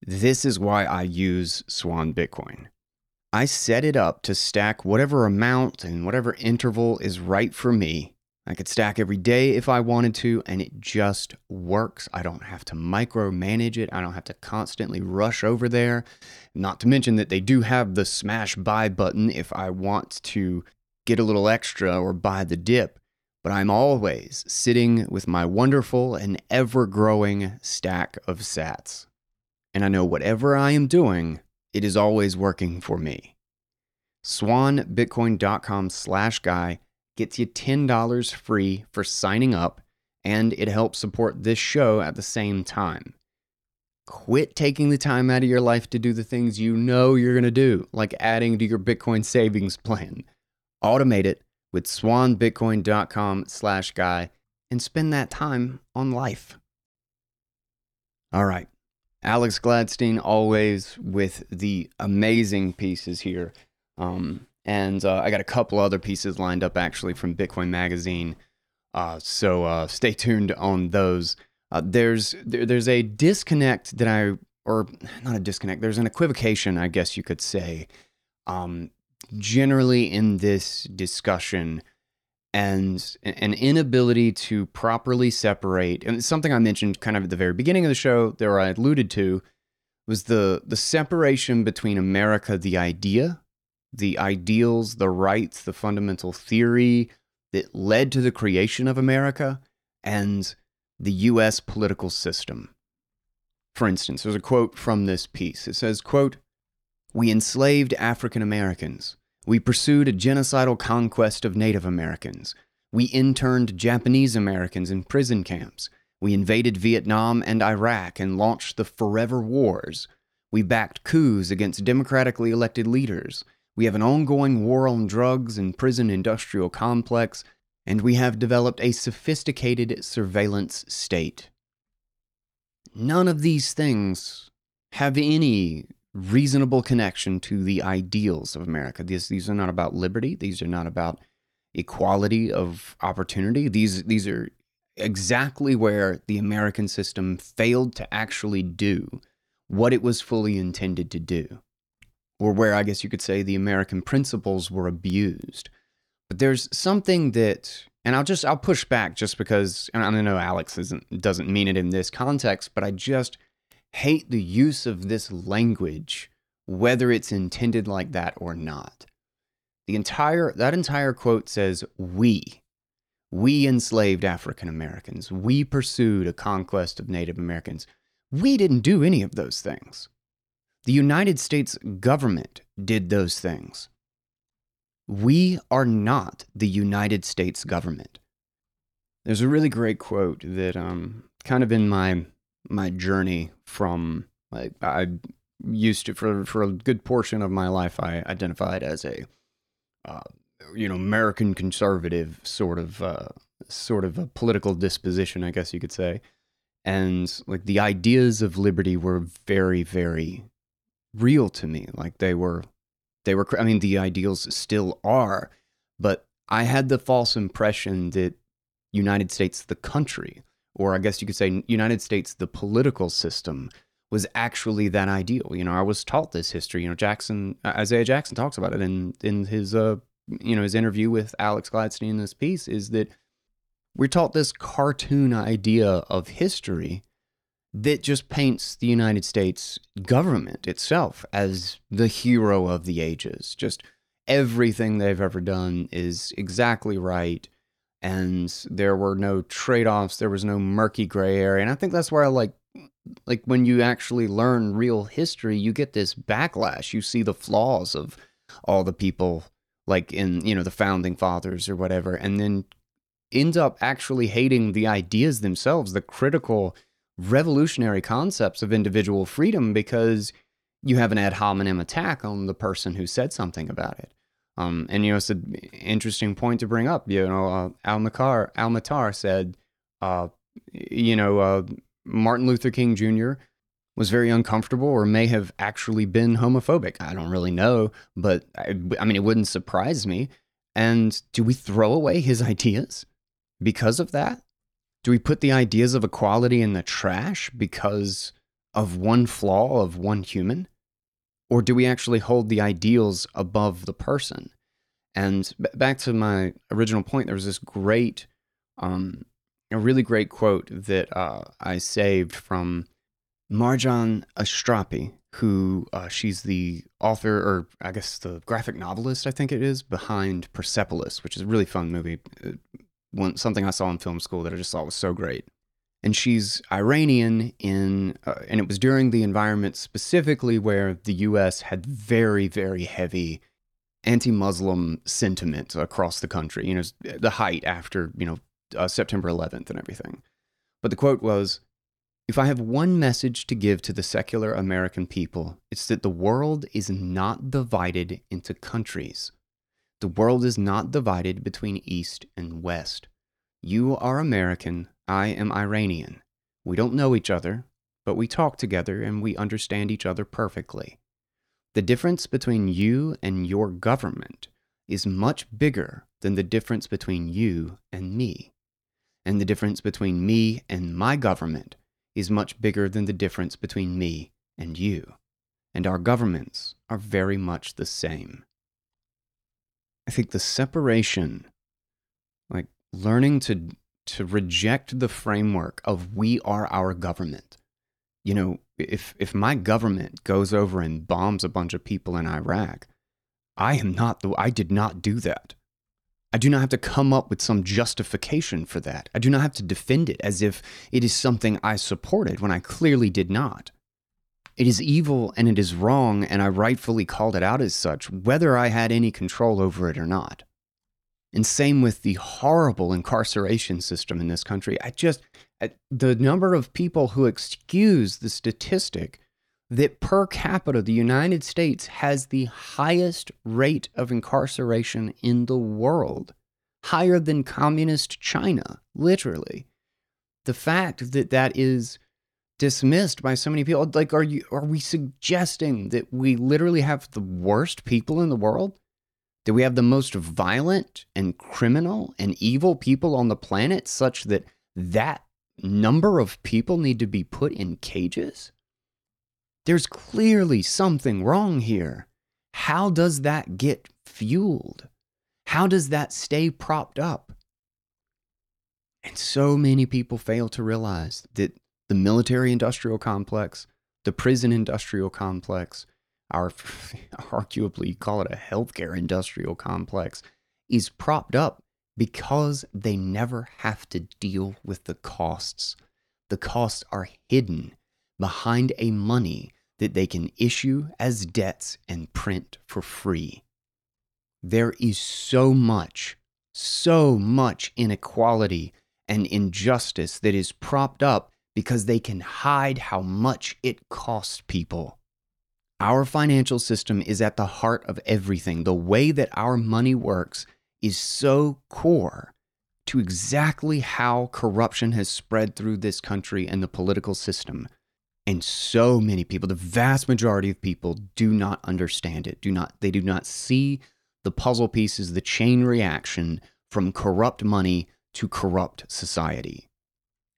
This is why I use Swan Bitcoin. I set it up to stack whatever amount and whatever interval is right for me. I could stack every day if I wanted to, and it just works. I don't have to micromanage it. I don't have to constantly rush over there. Not to mention that they do have the smash buy button if I want to get a little extra or buy the dip. But I'm always sitting with my wonderful and ever growing stack of sats. And I know whatever I am doing, it is always working for me. SwanBitcoin.com slash guy gets you $10 free for signing up, and it helps support this show at the same time. Quit taking the time out of your life to do the things you know you're going to do, like adding to your Bitcoin savings plan. Automate it with swanbitcoin.com slash guy and spend that time on life. All right. Alex Gladstein always with the amazing pieces here. Um, and uh, I got a couple other pieces lined up actually from Bitcoin Magazine. Uh, so uh, stay tuned on those. Uh, there's there, there's a disconnect that I or not a disconnect. There's an equivocation, I guess you could say, um, generally in this discussion and an inability to properly separate and something i mentioned kind of at the very beginning of the show there i alluded to was the the separation between america the idea the ideals the rights the fundamental theory that led to the creation of america and the us political system for instance there's a quote from this piece it says quote we enslaved African Americans. We pursued a genocidal conquest of Native Americans. We interned Japanese Americans in prison camps. We invaded Vietnam and Iraq and launched the Forever Wars. We backed coups against democratically elected leaders. We have an ongoing war on drugs and prison industrial complex, and we have developed a sophisticated surveillance state. None of these things have any reasonable connection to the ideals of America. These these are not about liberty. These are not about equality of opportunity. These these are exactly where the American system failed to actually do what it was fully intended to do. Or where I guess you could say the American principles were abused. But there's something that and I'll just I'll push back just because and I know Alex isn't doesn't mean it in this context, but I just hate the use of this language, whether it's intended like that or not. The entire that entire quote says we. We enslaved African Americans. We pursued a conquest of Native Americans. We didn't do any of those things. The United States government did those things. We are not the United States government. There's a really great quote that um kind of in my my journey from like I used to for for a good portion of my life I identified as a uh, you know American conservative sort of uh, sort of a political disposition I guess you could say. And like the ideas of liberty were very very real to me. Like they were they were I mean the ideals still are but I had the false impression that United States the country or I guess you could say United States the political system was actually that ideal. You know, I was taught this history. You know, Jackson Isaiah Jackson talks about it in in his uh you know his interview with Alex Gladstein in this piece is that we're taught this cartoon idea of history that just paints the United States government itself as the hero of the ages. Just everything they've ever done is exactly right. And there were no trade offs, there was no murky gray area. And I think that's where I like like when you actually learn real history, you get this backlash. You see the flaws of all the people like in, you know, the founding fathers or whatever, and then end up actually hating the ideas themselves, the critical revolutionary concepts of individual freedom because you have an ad hominem attack on the person who said something about it. Um, and you know, it's an interesting point to bring up. You know, uh, Al Matar, Al said, uh, you know, uh, Martin Luther King Jr. was very uncomfortable or may have actually been homophobic. I don't really know, but I, I mean, it wouldn't surprise me. And do we throw away his ideas because of that? Do we put the ideas of equality in the trash because of one flaw of one human? Or do we actually hold the ideals above the person? And b- back to my original point, there was this great um, a really great quote that uh, I saved from Marjane Satrapi, who uh, she's the author, or I guess the graphic novelist, I think it is, behind Persepolis, which is a really fun movie. One, something I saw in film school that I just thought was so great. And she's Iranian in, uh, and it was during the environment specifically where the U.S. had very, very heavy anti-Muslim sentiment across the country. You know, the height after you know uh, September 11th and everything. But the quote was If I have one message to give to the secular American people, it's that the world is not divided into countries. The world is not divided between East and West. You are American, I am Iranian. We don't know each other, but we talk together and we understand each other perfectly. The difference between you and your government is much bigger than the difference between you and me and the difference between me and my government is much bigger than the difference between me and you. And our governments are very much the same. I think the separation, like learning to, to reject the framework of we are our government. You know, if, if my government goes over and bombs a bunch of people in Iraq, I am not the, I did not do that. I do not have to come up with some justification for that. I do not have to defend it as if it is something I supported when I clearly did not. It is evil and it is wrong, and I rightfully called it out as such, whether I had any control over it or not. And same with the horrible incarceration system in this country. I just, the number of people who excuse the statistic that per capita, the United States has the highest rate of incarceration in the world, higher than communist China, literally. The fact that that is dismissed by so many people, like, are you are we suggesting that we literally have the worst people in the world? That we have the most violent and criminal and evil people on the planet, such that that number of people need to be put in cages? There's clearly something wrong here. How does that get fueled? How does that stay propped up? And so many people fail to realize that the military industrial complex, the prison industrial complex, our (laughs) arguably call it a healthcare industrial complex, is propped up because they never have to deal with the costs. The costs are hidden behind a money that they can issue as debts and print for free. There is so much, so much inequality and injustice that is propped up because they can hide how much it costs people. Our financial system is at the heart of everything. The way that our money works is so core to exactly how corruption has spread through this country and the political system. And so many people, the vast majority of people do not understand it. Do not they do not see the puzzle pieces, the chain reaction from corrupt money to corrupt society.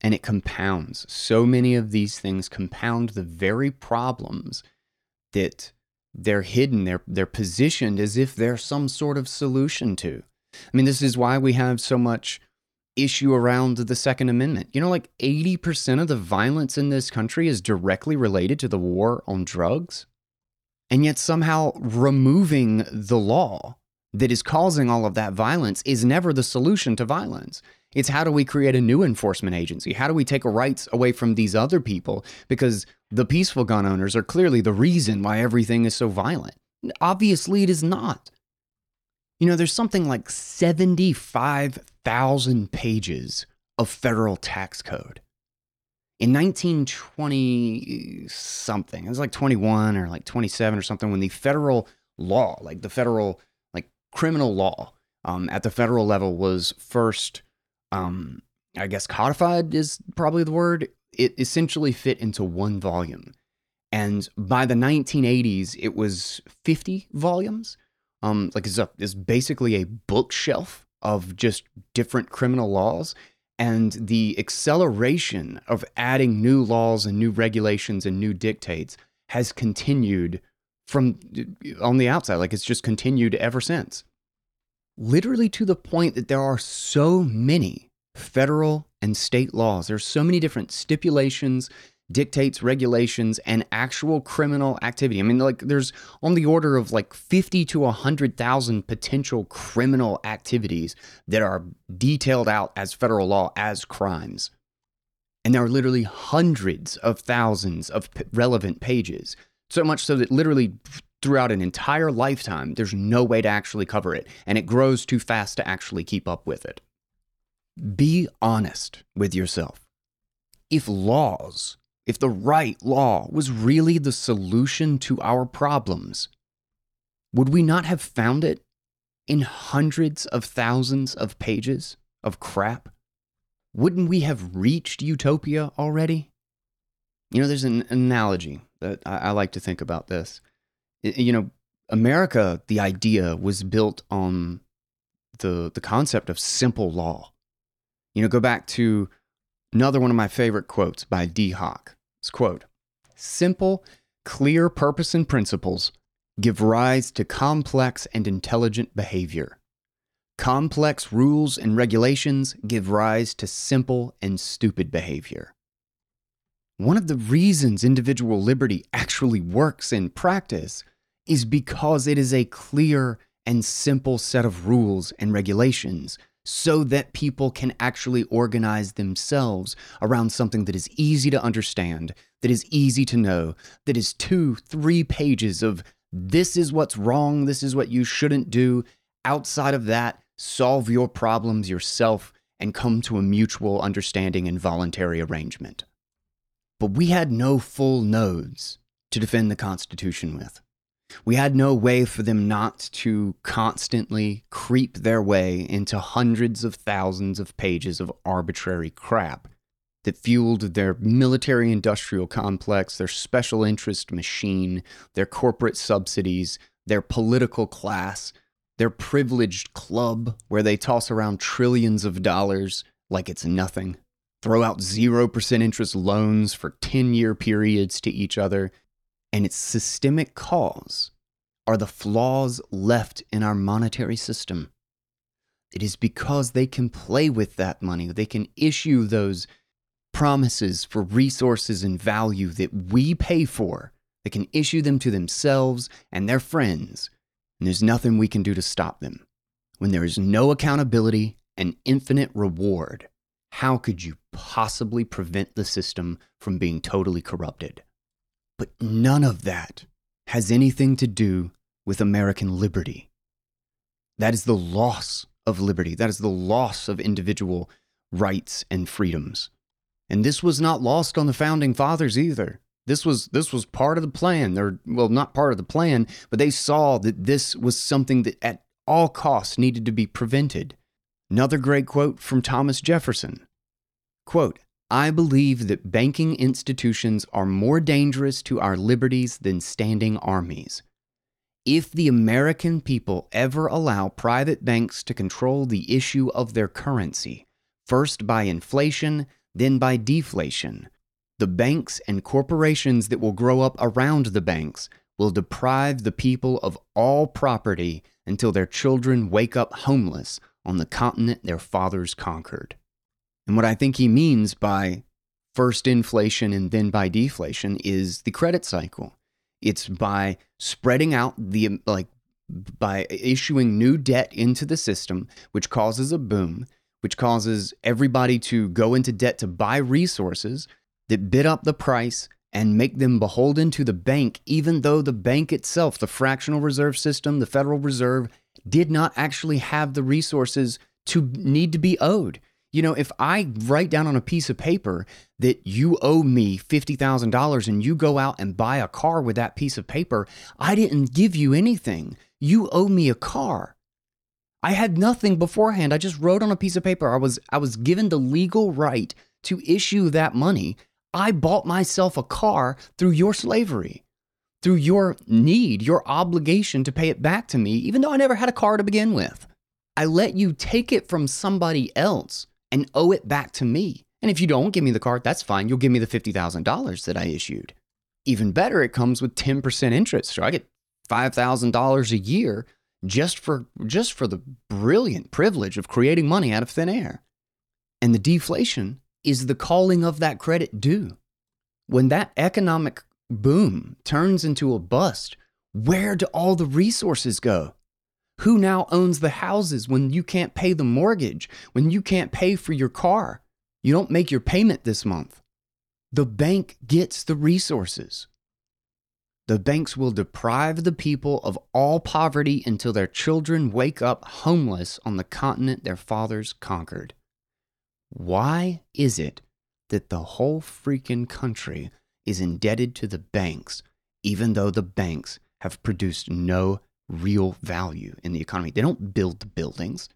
And it compounds. So many of these things compound the very problems that they're hidden, they're, they're positioned as if they're some sort of solution to. I mean, this is why we have so much issue around the Second Amendment. You know, like 80% of the violence in this country is directly related to the war on drugs. And yet, somehow, removing the law that is causing all of that violence is never the solution to violence. It's how do we create a new enforcement agency? How do we take rights away from these other people? Because the peaceful gun owners are clearly the reason why everything is so violent. Obviously, it is not. You know, there's something like 75,000 pages of federal tax code. In 1920 something, it was like 21 or like 27 or something, when the federal law, like the federal, like criminal law um, at the federal level was first um, I guess codified is probably the word. It essentially fit into one volume. And by the 1980s, it was 50 volumes. Um, like it's, a, it's basically a bookshelf of just different criminal laws. And the acceleration of adding new laws and new regulations and new dictates has continued from on the outside. Like it's just continued ever since literally to the point that there are so many federal and state laws. There's so many different stipulations, dictates, regulations, and actual criminal activity. I mean, like there's on the order of like 50 to 100,000 potential criminal activities that are detailed out as federal law as crimes. And there are literally hundreds of thousands of p- relevant pages. So much so that literally throughout an entire lifetime, there's no way to actually cover it, and it grows too fast to actually keep up with it. Be honest with yourself. If laws, if the right law was really the solution to our problems, would we not have found it in hundreds of thousands of pages of crap? Wouldn't we have reached utopia already? You know, there's an analogy that I, like to think about this you know, America, the idea was built on the the concept of simple law. You know, go back to another one of my favorite quotes by Dee Hock. It's quote, simple, clear purpose and principles give rise to complex and intelligent behavior. Complex rules and regulations give rise to simple and stupid behavior. One of the reasons individual liberty actually works in practice is because it is a clear and simple set of rules and regulations so that people can actually organize themselves around something that is easy to understand, that is easy to know, that is two, three pages of this is what's wrong, this is what you shouldn't do. Outside of that, solve your problems yourself and come to a mutual understanding and voluntary arrangement. But we had no full nodes to defend the Constitution with. We had no way for them not to constantly creep their way into hundreds of thousands of pages of arbitrary crap that fueled their military industrial complex, their special interest machine, their corporate subsidies, their political class, their privileged club where they toss around trillions of dollars like it's nothing, throw out 0% interest loans for 10 year periods to each other, and its systemic cause are the flaws left in our monetary system. It is because they can play with that money, they can issue those promises for resources and value that we pay for. They can issue them to themselves and their friends, and there's nothing we can do to stop them. When there is no accountability and infinite reward, how could you possibly prevent the system from being totally corrupted? But none of that has anything to do with American liberty. That is the loss of liberty. That is the loss of individual rights and freedoms. And this was not lost on the founding fathers either. This was this was part of the plan. Or well, not part of the plan, but they saw that this was something that at all costs needed to be prevented. Another great quote from Thomas Jefferson. Quote, I believe that banking institutions are more dangerous to our liberties than standing armies. If the American people ever allow private banks to control the issue of their currency, first by inflation, then by deflation, the banks and corporations that will grow up around the banks will deprive the people of all property until their children wake up homeless on the continent their fathers conquered. And what I think he means by first inflation and then by deflation is the credit cycle. It's by spreading out the, like, by issuing new debt into the system, which causes a boom, which causes everybody to go into debt to buy resources that bid up the price and make them beholden to the bank, even though the bank itself, the fractional reserve system, the Federal Reserve, did not actually have the resources to need to be owed. You know, if I write down on a piece of paper that you owe me $50,000 and you go out and buy a car with that piece of paper, I didn't give you anything. You owe me a car. I had nothing beforehand. I just wrote on a piece of paper. I was I was given the legal right to issue that money. I bought myself a car through your slavery, through your need, your obligation to pay it back to me, even though I never had a car to begin with. I let you take it from somebody else and owe it back to me. And if you don't give me the card, that's fine. You'll give me the $50,000 that I issued. Even better, it comes with 10% interest. So I get $5,000 a year just for just for the brilliant privilege of creating money out of thin air. And the deflation is the calling of that credit due. When that economic boom turns into a bust, where do all the resources go? Who now owns the houses when you can't pay the mortgage, when you can't pay for your car? You don't make your payment this month. The bank gets the resources. The banks will deprive the people of all poverty until their children wake up homeless on the continent their fathers conquered. Why is it that the whole freaking country is indebted to the banks, even though the banks have produced no real value in the economy. They don't build the buildings,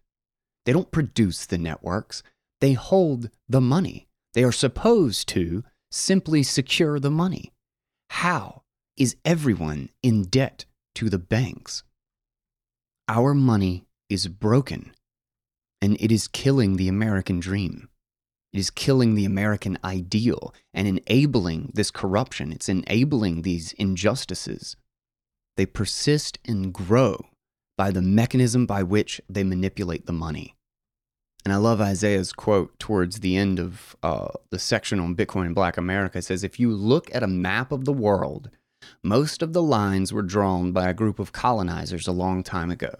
they don't produce the networks, they hold the money. They are supposed to simply secure the money. How is everyone in debt to the banks? Our money is broken, and it is killing the American dream. It is killing the American ideal and enabling this corruption. It's enabling these injustices. They persist and grow by the mechanism by which they manipulate the money. And I love Isaiah's quote towards the end of uh, the section on Bitcoin and Black America. It says, If you look at a map of the world, most of the lines were drawn by a group of colonizers a long time ago.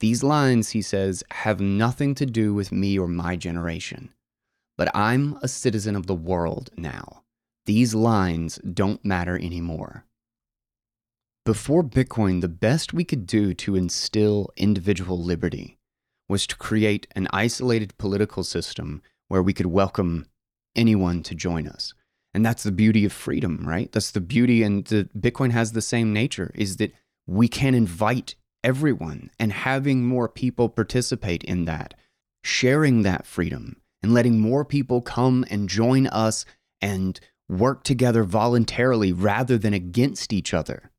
These lines, he says, have nothing to do with me or my generation. But I'm a citizen of the world now. These lines don't matter anymore. Before Bitcoin, the best we could do to instill individual liberty was to create an isolated political system where we could welcome anyone to join us. And that's the beauty of freedom, right? That's the beauty, and the, Bitcoin has the same nature is that we can invite everyone and having more people participate in that, sharing that freedom, and letting more people come and join us and work together voluntarily rather than against each other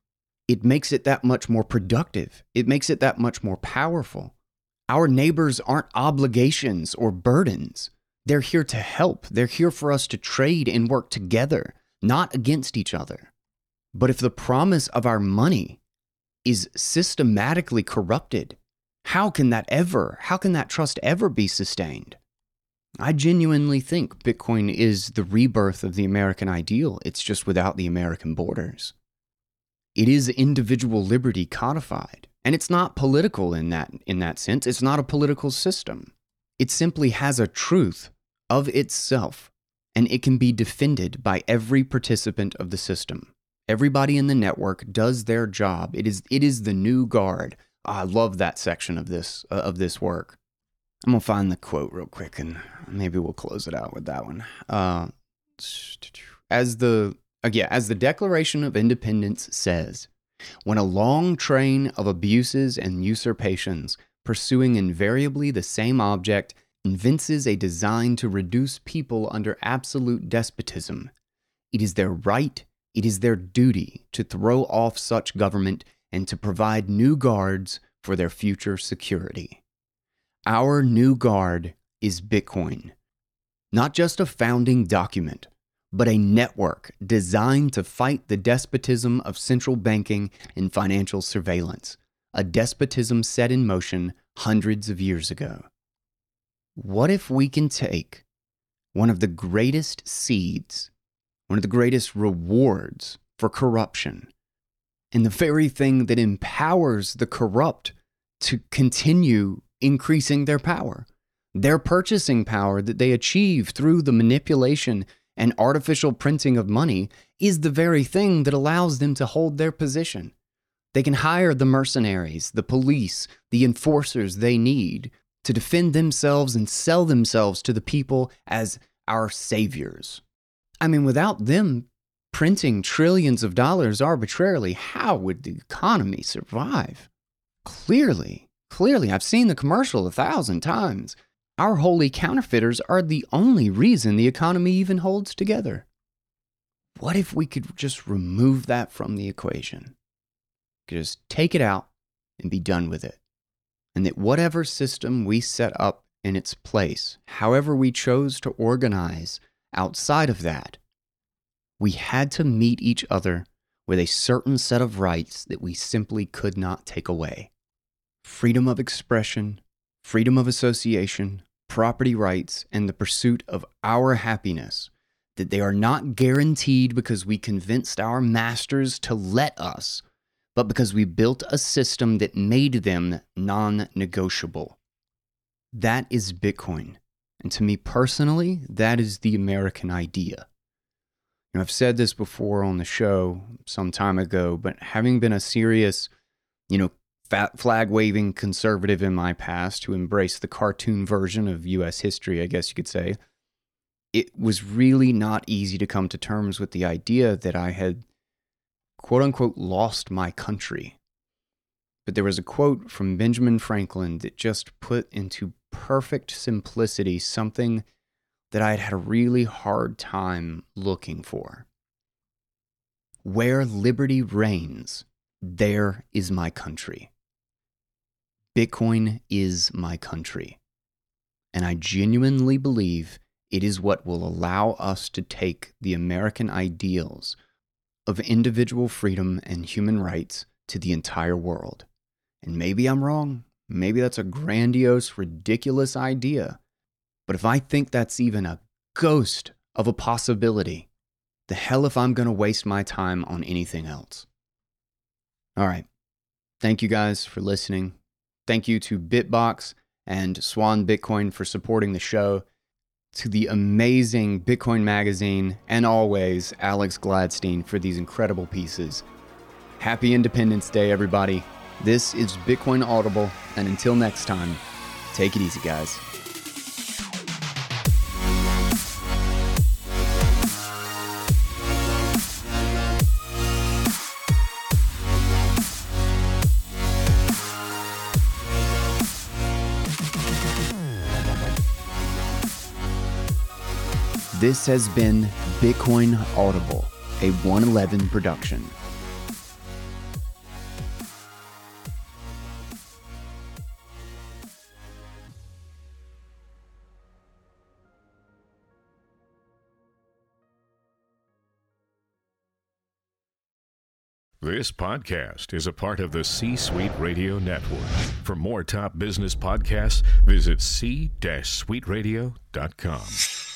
it makes it that much more productive. It makes it that much more powerful. Our neighbors aren't obligations or burdens. They're here to help. They're here for us to trade and work together, not against each other. But if the promise of our money is systematically corrupted, how can that ever, how can that trust ever be sustained? I genuinely think Bitcoin is the rebirth of the American ideal. It's just without the American borders. It is individual liberty codified. And it's not political in that, in that sense. It's not a political system. It simply has a truth of itself, and it can be defended by every participant of the system. Everybody in the network does their job. It is it is the new guard. I love that section of this uh, of this work. I'm gonna find the quote real quick, and maybe we'll close it out with that one. Uh, as the yeah, as the Declaration of Independence says, when a long train of abuses and usurpations, pursuing invariably the same object, evinces a design to reduce people under absolute despotism, it is their right, it is their duty to throw off such government and to provide new guards for their future security. Our new guard is Bitcoin, not just a founding document, but a network designed to fight the despotism of central banking and financial surveillance, a despotism set in motion hundreds of years ago. What if we can take one of the greatest seeds, one of the greatest rewards for corruption, and the very thing that empowers the corrupt to continue increasing their power, their purchasing power that they achieve through the manipulation and artificial printing of money is the very thing that allows them to hold their position. They can hire the mercenaries, the police, the enforcers they need to defend themselves and sell themselves to the people as our saviors. I mean, without them printing trillions of dollars arbitrarily, how would the economy survive? Clearly, clearly, I've seen the commercial a thousand times. Our holy counterfeiters are the only reason the economy even holds together. What if we could just remove that from the equation? Just take it out and be done with it. And that whatever system we set up in its place, however we chose to organize outside of that, we had to meet each other with a certain set of rights that we simply could not take away freedom of expression, freedom of association, property rights, and the pursuit of our happiness, that they are not guaranteed because we convinced our masters to let us, but because we built a system that made them non negotiable. That is Bitcoin. And to me personally, that is the American idea. You know, I've said this before on the show some time ago, but having been a serious, you know, flag waving conservative in my past who embraced the cartoon version of US history, I guess you could say, it was really not easy to come to terms with the idea that I had quote unquote lost my country. But there was a quote from Benjamin Franklin that just put into perfect simplicity something that I had had a really hard time looking for. Where liberty reigns, there is my country. Bitcoin is my country. And I genuinely believe it is what will allow us to take the American ideals of individual freedom and human rights to the entire world. And maybe I'm wrong. Maybe that's a grandiose, ridiculous idea. But if I think that's even a ghost of a possibility, the hell if I'm going to waste my time on anything else. All right. Thank you guys for listening. Thank you to Bitbox and Swan Bitcoin for supporting the show, to the amazing Bitcoin Magazine, and always Alex Gladstein for these incredible pieces. Happy Independence Day, everybody. This is Bitcoin Audible, and until next time, take it easy, guys. This has been Bitcoin Audible, a 111 production. This podcast is a part of the C Suite Radio Network. For more top business podcasts, visit c-suiteradio.com.